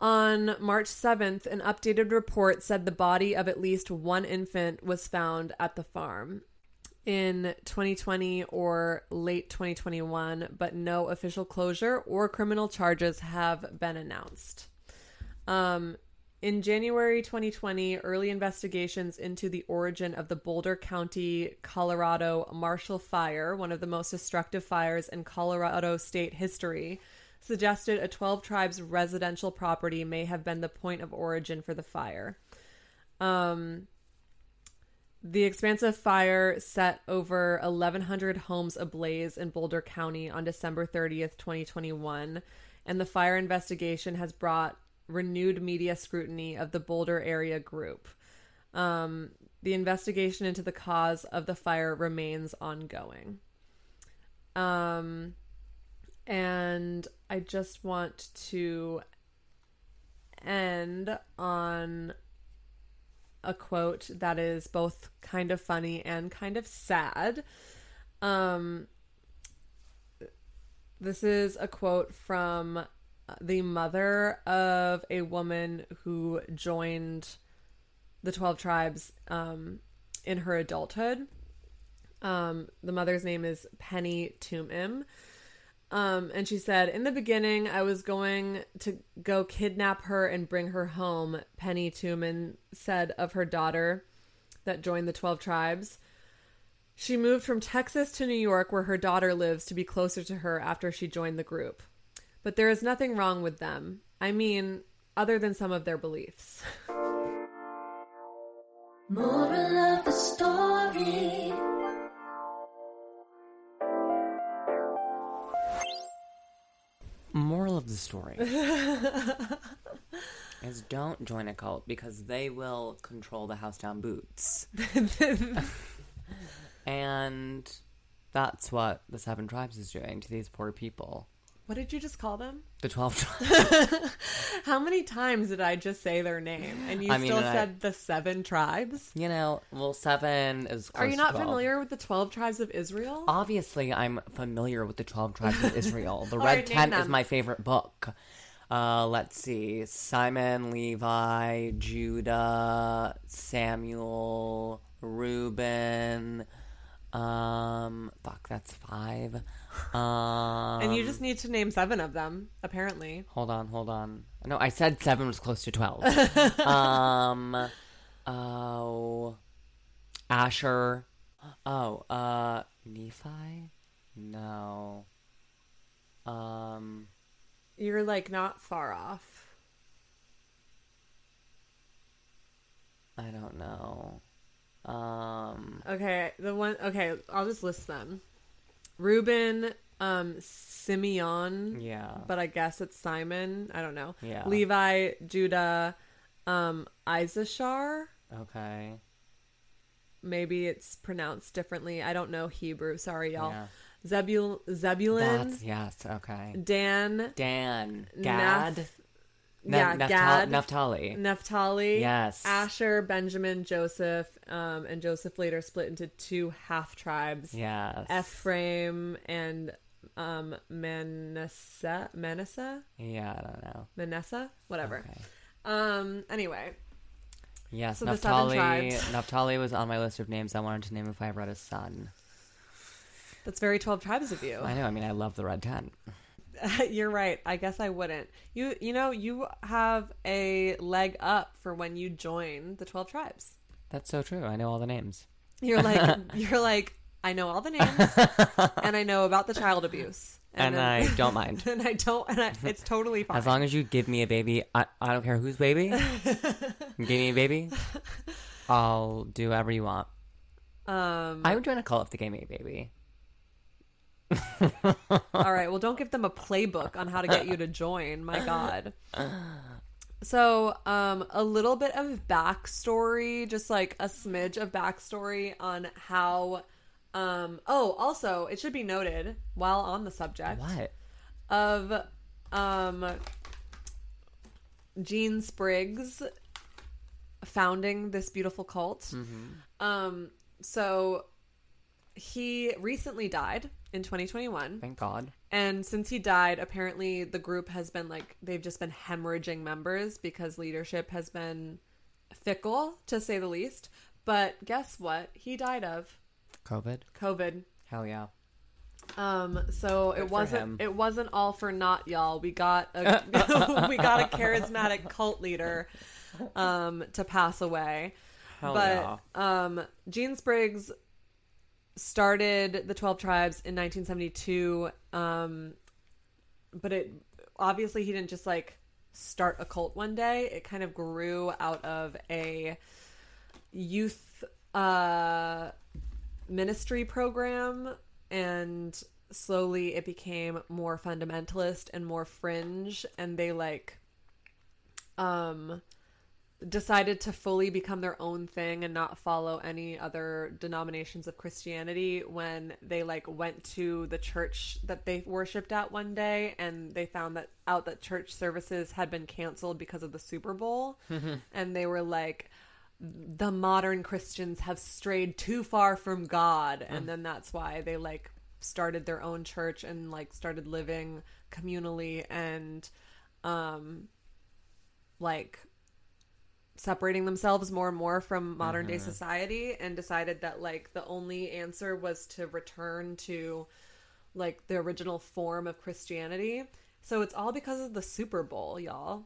On March 7th, an updated report said the body of at least one infant was found at the farm in 2020 or late 2021, but no official closure or criminal charges have been announced. Um, in January 2020, early investigations into the origin of the Boulder County, Colorado Marshall Fire, one of the most destructive fires in Colorado state history, suggested a 12 tribes residential property may have been the point of origin for the fire. Um, the expansive fire set over 1,100 homes ablaze in Boulder County on December 30th, 2021, and the fire investigation has brought renewed media scrutiny of the Boulder area group. Um, the investigation into the cause of the fire remains ongoing. Um, and I just want to end on a quote that is both kind of funny and kind of sad. Um, this is a quote from the mother of a woman who joined the 12 tribes um, in her adulthood. Um, the mother's name is Penny Tumim. Um, and she said, In the beginning, I was going to go kidnap her and bring her home, Penny Tuman said of her daughter that joined the 12 tribes. She moved from Texas to New York, where her daughter lives, to be closer to her after she joined the group. But there is nothing wrong with them. I mean, other than some of their beliefs. Moral of the story. The story is don't join a cult because they will control the house down boots. and that's what the Seven Tribes is doing to these poor people. What did you just call them? The 12 tribes. How many times did I just say their name and you I mean, still and I- said the seven tribes? you know, well, seven is Are you not 12. familiar with the 12 tribes of Israel? Obviously, I'm familiar with the 12 tribes of Israel. The Red right, Tent is my favorite book. Uh, let's see. Simon, Levi, Judah, Samuel, Reuben. Um, fuck, that's five. Um, and you just need to name seven of them, apparently. hold on, hold on. No, I said seven was close to 12. um, oh, Asher. Oh, uh, Nephi? No. Um, You're like not far off. I don't know. Um, Okay, the one. Okay, I'll just list them. Reuben, um, Simeon, yeah. but I guess it's Simon. I don't know. Yeah. Levi, Judah, um, Issachar. Okay. Maybe it's pronounced differently. I don't know Hebrew. Sorry, y'all. Yeah. Zebul- Zebulun, That's, yes, okay. Dan, Dan. Gad. Naph- Yeah, Gad, Naphtali. Naphtali, Yes. Asher, Benjamin, Joseph, um, and Joseph later split into two half tribes. Yes. Ephraim and um Manasseh Manasseh Yeah, I don't know. Manasseh whatever Okay. um anyway Yes, So Naphtali. Naphtali was on my list of names I wanted to name if I ever had a son. that's very 12 tribes of you I know. I mean, I love the red tent. you're right i guess i wouldn't you you know you have a leg up for when you join the 12 tribes That's so true. I know all the names. you're like you're like i know all the names and i know about the child abuse And, then- I don't mind. and i don't and I, it's totally fine As long as you give me a baby, I, I don't care whose baby. give me a baby. I'll do whatever you want. um I would join a cult if they gave me a baby. All right. Well, don't give them a playbook on how to get you to join. My God. So, um, a little bit of backstory, just like a smidge of backstory on how. Um, oh, also, it should be noted while on the subject What? of um, Gene Spriggs founding this beautiful cult. Um, so he recently died in 2021. Thank God. And since he died, apparently the group has been like they've just been hemorrhaging members because leadership has been fickle to say the least. But guess what? He died of COVID. COVID. Hell yeah. Um, so Good it wasn't it wasn't all for naught, y'all. We got a we got a charismatic cult leader um to pass away. Hell but yeah. um Gene Spriggs started the 12 tribes in 1972 um but it obviously he didn't just like start a cult one day. It kind of grew out of a youth uh ministry program and slowly it became more fundamentalist and more fringe and they like um decided to fully become their own thing and not follow any other denominations of Christianity when they like went to the church that they worshipped at one day and they found that out that church services had been canceled because of the Super Bowl. And they were like the modern Christians have strayed too far from God. And then that's why they like started their own church and like started living communally and um like separating themselves more and more from modern day mm-hmm. society and decided that like the only answer was to return to like the original form of Christianity. So it's all because of the Super Bowl, y'all.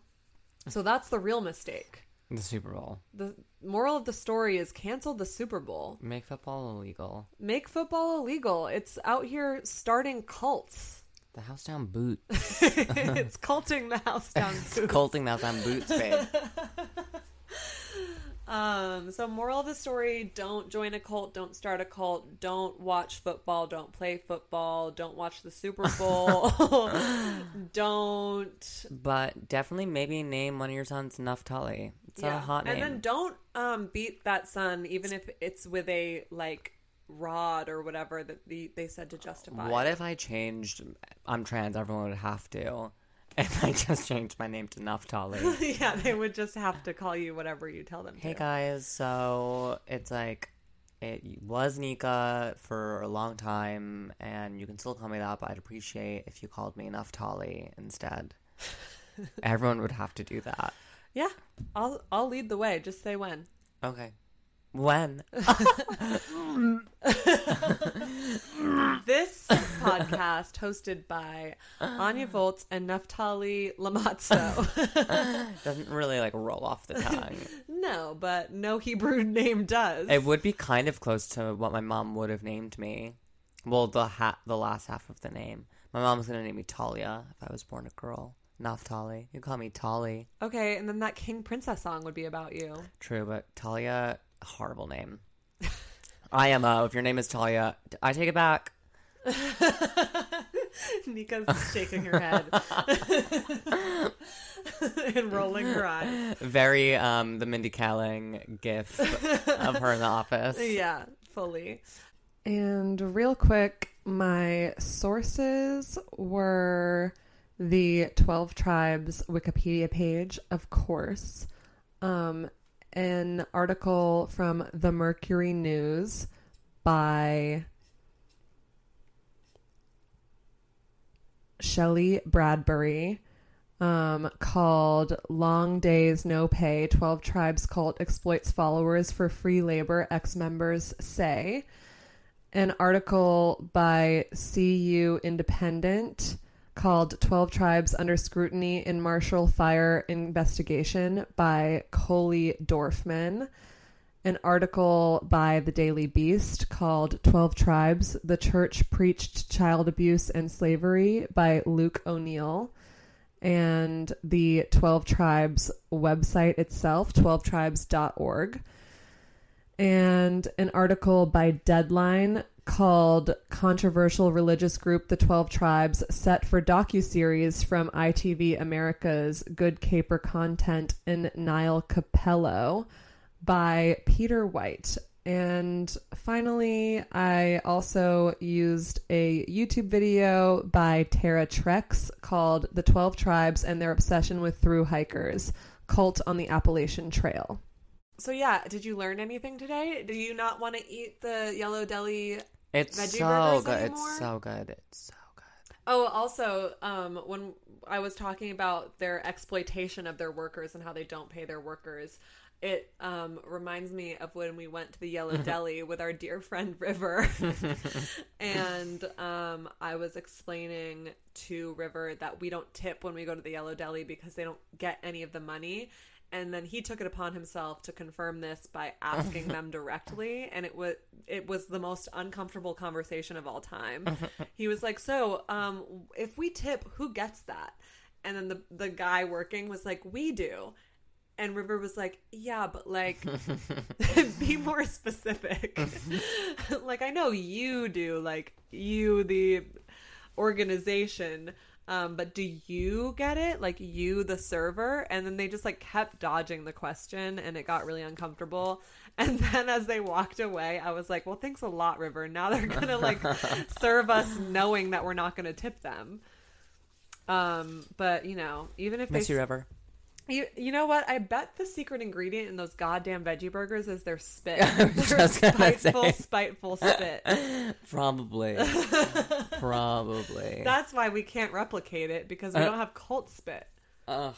So that's the real mistake. The Super Bowl. The moral of the story is cancel the Super Bowl. Make football illegal. Make football illegal. It's out here starting cults. The house down boot. it's culting the house down. boots. culting the house down boots, babe. Um, so moral of the story, don't join a cult, don't start a cult, don't watch football, don't play football, don't watch the Super Bowl. don't But definitely maybe name one of your sons Naftali. It's a hot name. And then don't um beat that son even if it's with a like rod or whatever that the, they said to justify. What if I changed? I'm trans. Everyone would have to. If I just changed my name to Naftali. yeah, they would just have to call you whatever you tell them hey to. guys, so it's like it was Nika for a long time, and you can still call me that. But I'd appreciate if you called me Naftali instead. Everyone would have to do that. Yeah. I'll I'll lead the way. Just say when. Okay. When? This podcast hosted by Anya Volts and Naftali Lamazzo. Doesn't really like roll off the tongue. no, but no Hebrew name does. It would be kind of close to what my mom would have named me. Well, the ha- the last half of the name. My mom was gonna name me Talia if I was born a girl. Naftali. You call me Tali. okay, and then that King Princess song would be about you. True, but Talia, horrible name. i IMO. If your name is Talia, I take it back. Nika's shaking her head and rolling her eyes. Very um the Mindy Kaling gif of her in the office. Yeah, fully. And real quick, my sources were the 12 Tribes Wikipedia page, of course, um, an article from the Mercury News by Shelly Bradbury um, called Long Days No Pay 12 Tribes Cult Exploits Followers for Free Labor, ex members say. An article by CU Independent called 12 Tribes Under Scrutiny in Marshall Fire Investigation by Coley Dorfman an article by the Daily Beast called 12 Tribes The Church Preached Child Abuse and Slavery by Luke O'Neill. And the 12 Tribes website itself, 12tribes.org. And an article by Deadline called Controversial Religious Group The 12 Tribes set for docuseries from ITV America's Good Caper Content and Niall Capello by Peter White. And finally, I also used a YouTube video by Tara Trex called The 12 Tribes and Their Obsession with Through Hikers Cult on the Appalachian Trail. So, yeah, did you learn anything today? Do you not want to eat the Yellow Deli? It's Veggie so good. anymore? It's so good. It's so good. Oh, also, um, when I was talking about their exploitation of their workers and how they don't pay their workers, it um, reminds me of when we went to the Yellow Deli with our dear friend River, and um, I was explaining to River that we don't tip when we go to the Yellow Deli because they don't get any of the money. And then he took it upon himself to confirm this by asking them directly, and it was it was the most uncomfortable conversation of all time. he was like, "So, um, if we tip, who gets that?" And then the the guy working was like, "We do." And River was like, "Yeah, but like, be more specific. like, I know you do, like you, the organization, um, but do you get it? Like you, the server?" And then they just like kept dodging the question, and it got really uncomfortable. And then as they walked away, I was like, "Well, thanks a lot, River. Now they're gonna like serve us knowing that we're not gonna tip them." Um, but you know, even if Miss they you, River. You, you know what? I bet the secret ingredient in those goddamn veggie burgers is their spit. Their spiteful, say. spiteful spit. Probably. Probably. That's why we can't replicate it because we Uh. don't have cult spit. Ugh.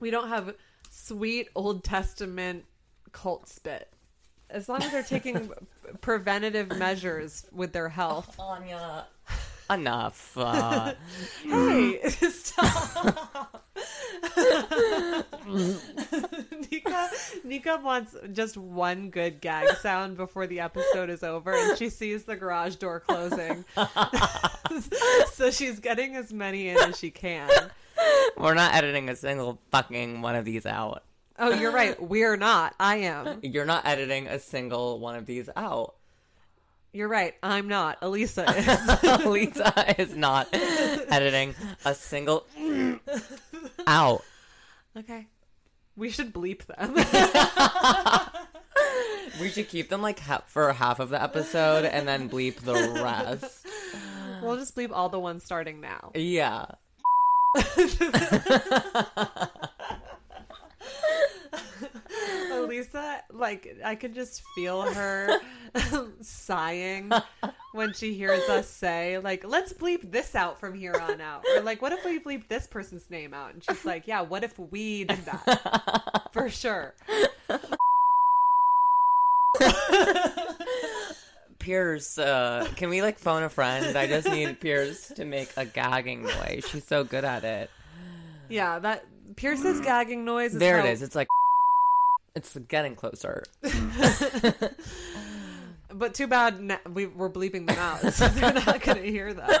We don't have sweet Old Testament cult spit. As long as they're taking preventative measures with their health. Anya. Enough. Uh, Hey, stop. Nika, Nika wants just one good gag sound before the episode is over, and she sees the garage door closing. so she's getting as many in as she can. We're not editing a single fucking one of these out. Oh, you're right. We're not. I am. You're not editing a single one of these out. You're right. I'm not. Elisa is. Lisa is not editing a single out. okay. We should bleep them. We should keep them like ha- for half of the episode and then bleep the rest. we'll just bleep all the ones starting now. Yeah. Elisa, like, I could just feel her sighing when she hears us say, like, let's bleep this out from here on out. Or, like, what if we bleep this person's name out? And she's like, yeah, what if we did that? For sure. Pierce, uh, can we like phone a friend? I just need Pierce to make a gagging noise. She's so good at it. Yeah, that Pierce's gagging noise is There it is. It's like it's getting closer. But too bad na- we, we're bleeping them out, so they're not going to hear that.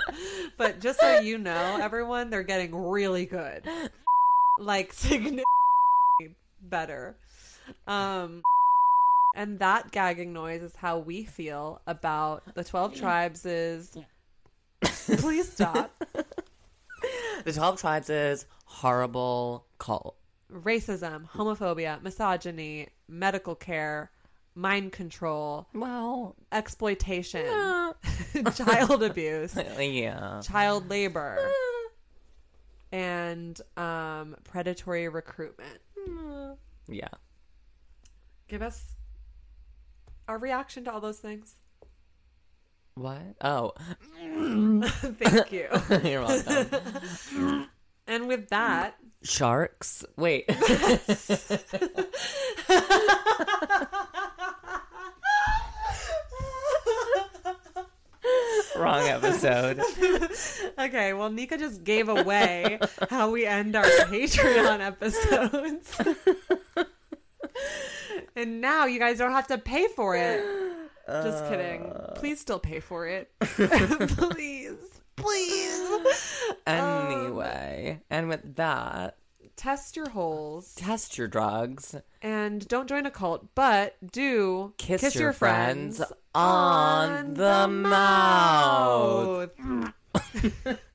But just so you know, everyone, they're getting really good, like significantly better. Um, and that gagging noise is how we feel about the Twelve Tribes. Is please stop The Twelve Tribes is horrible cult. Racism, homophobia, misogyny, medical care, mind control, Well, exploitation, child abuse. yeah. child labor and um, predatory recruitment. Yeah. Give us our reaction to all those things. What? Oh, Thank you. you're welcome. And with that, Sharks? Wait. Wrong episode. okay, well, Nika just gave away how we end our Patreon episodes. and now you guys don't have to pay for it. Just kidding. Please still pay for it. Please. Please. Um, anyway, and with that, Test your holes. test your drugs. and don't join a cult, but do Kiss, your, friends, on the mouth. mouth.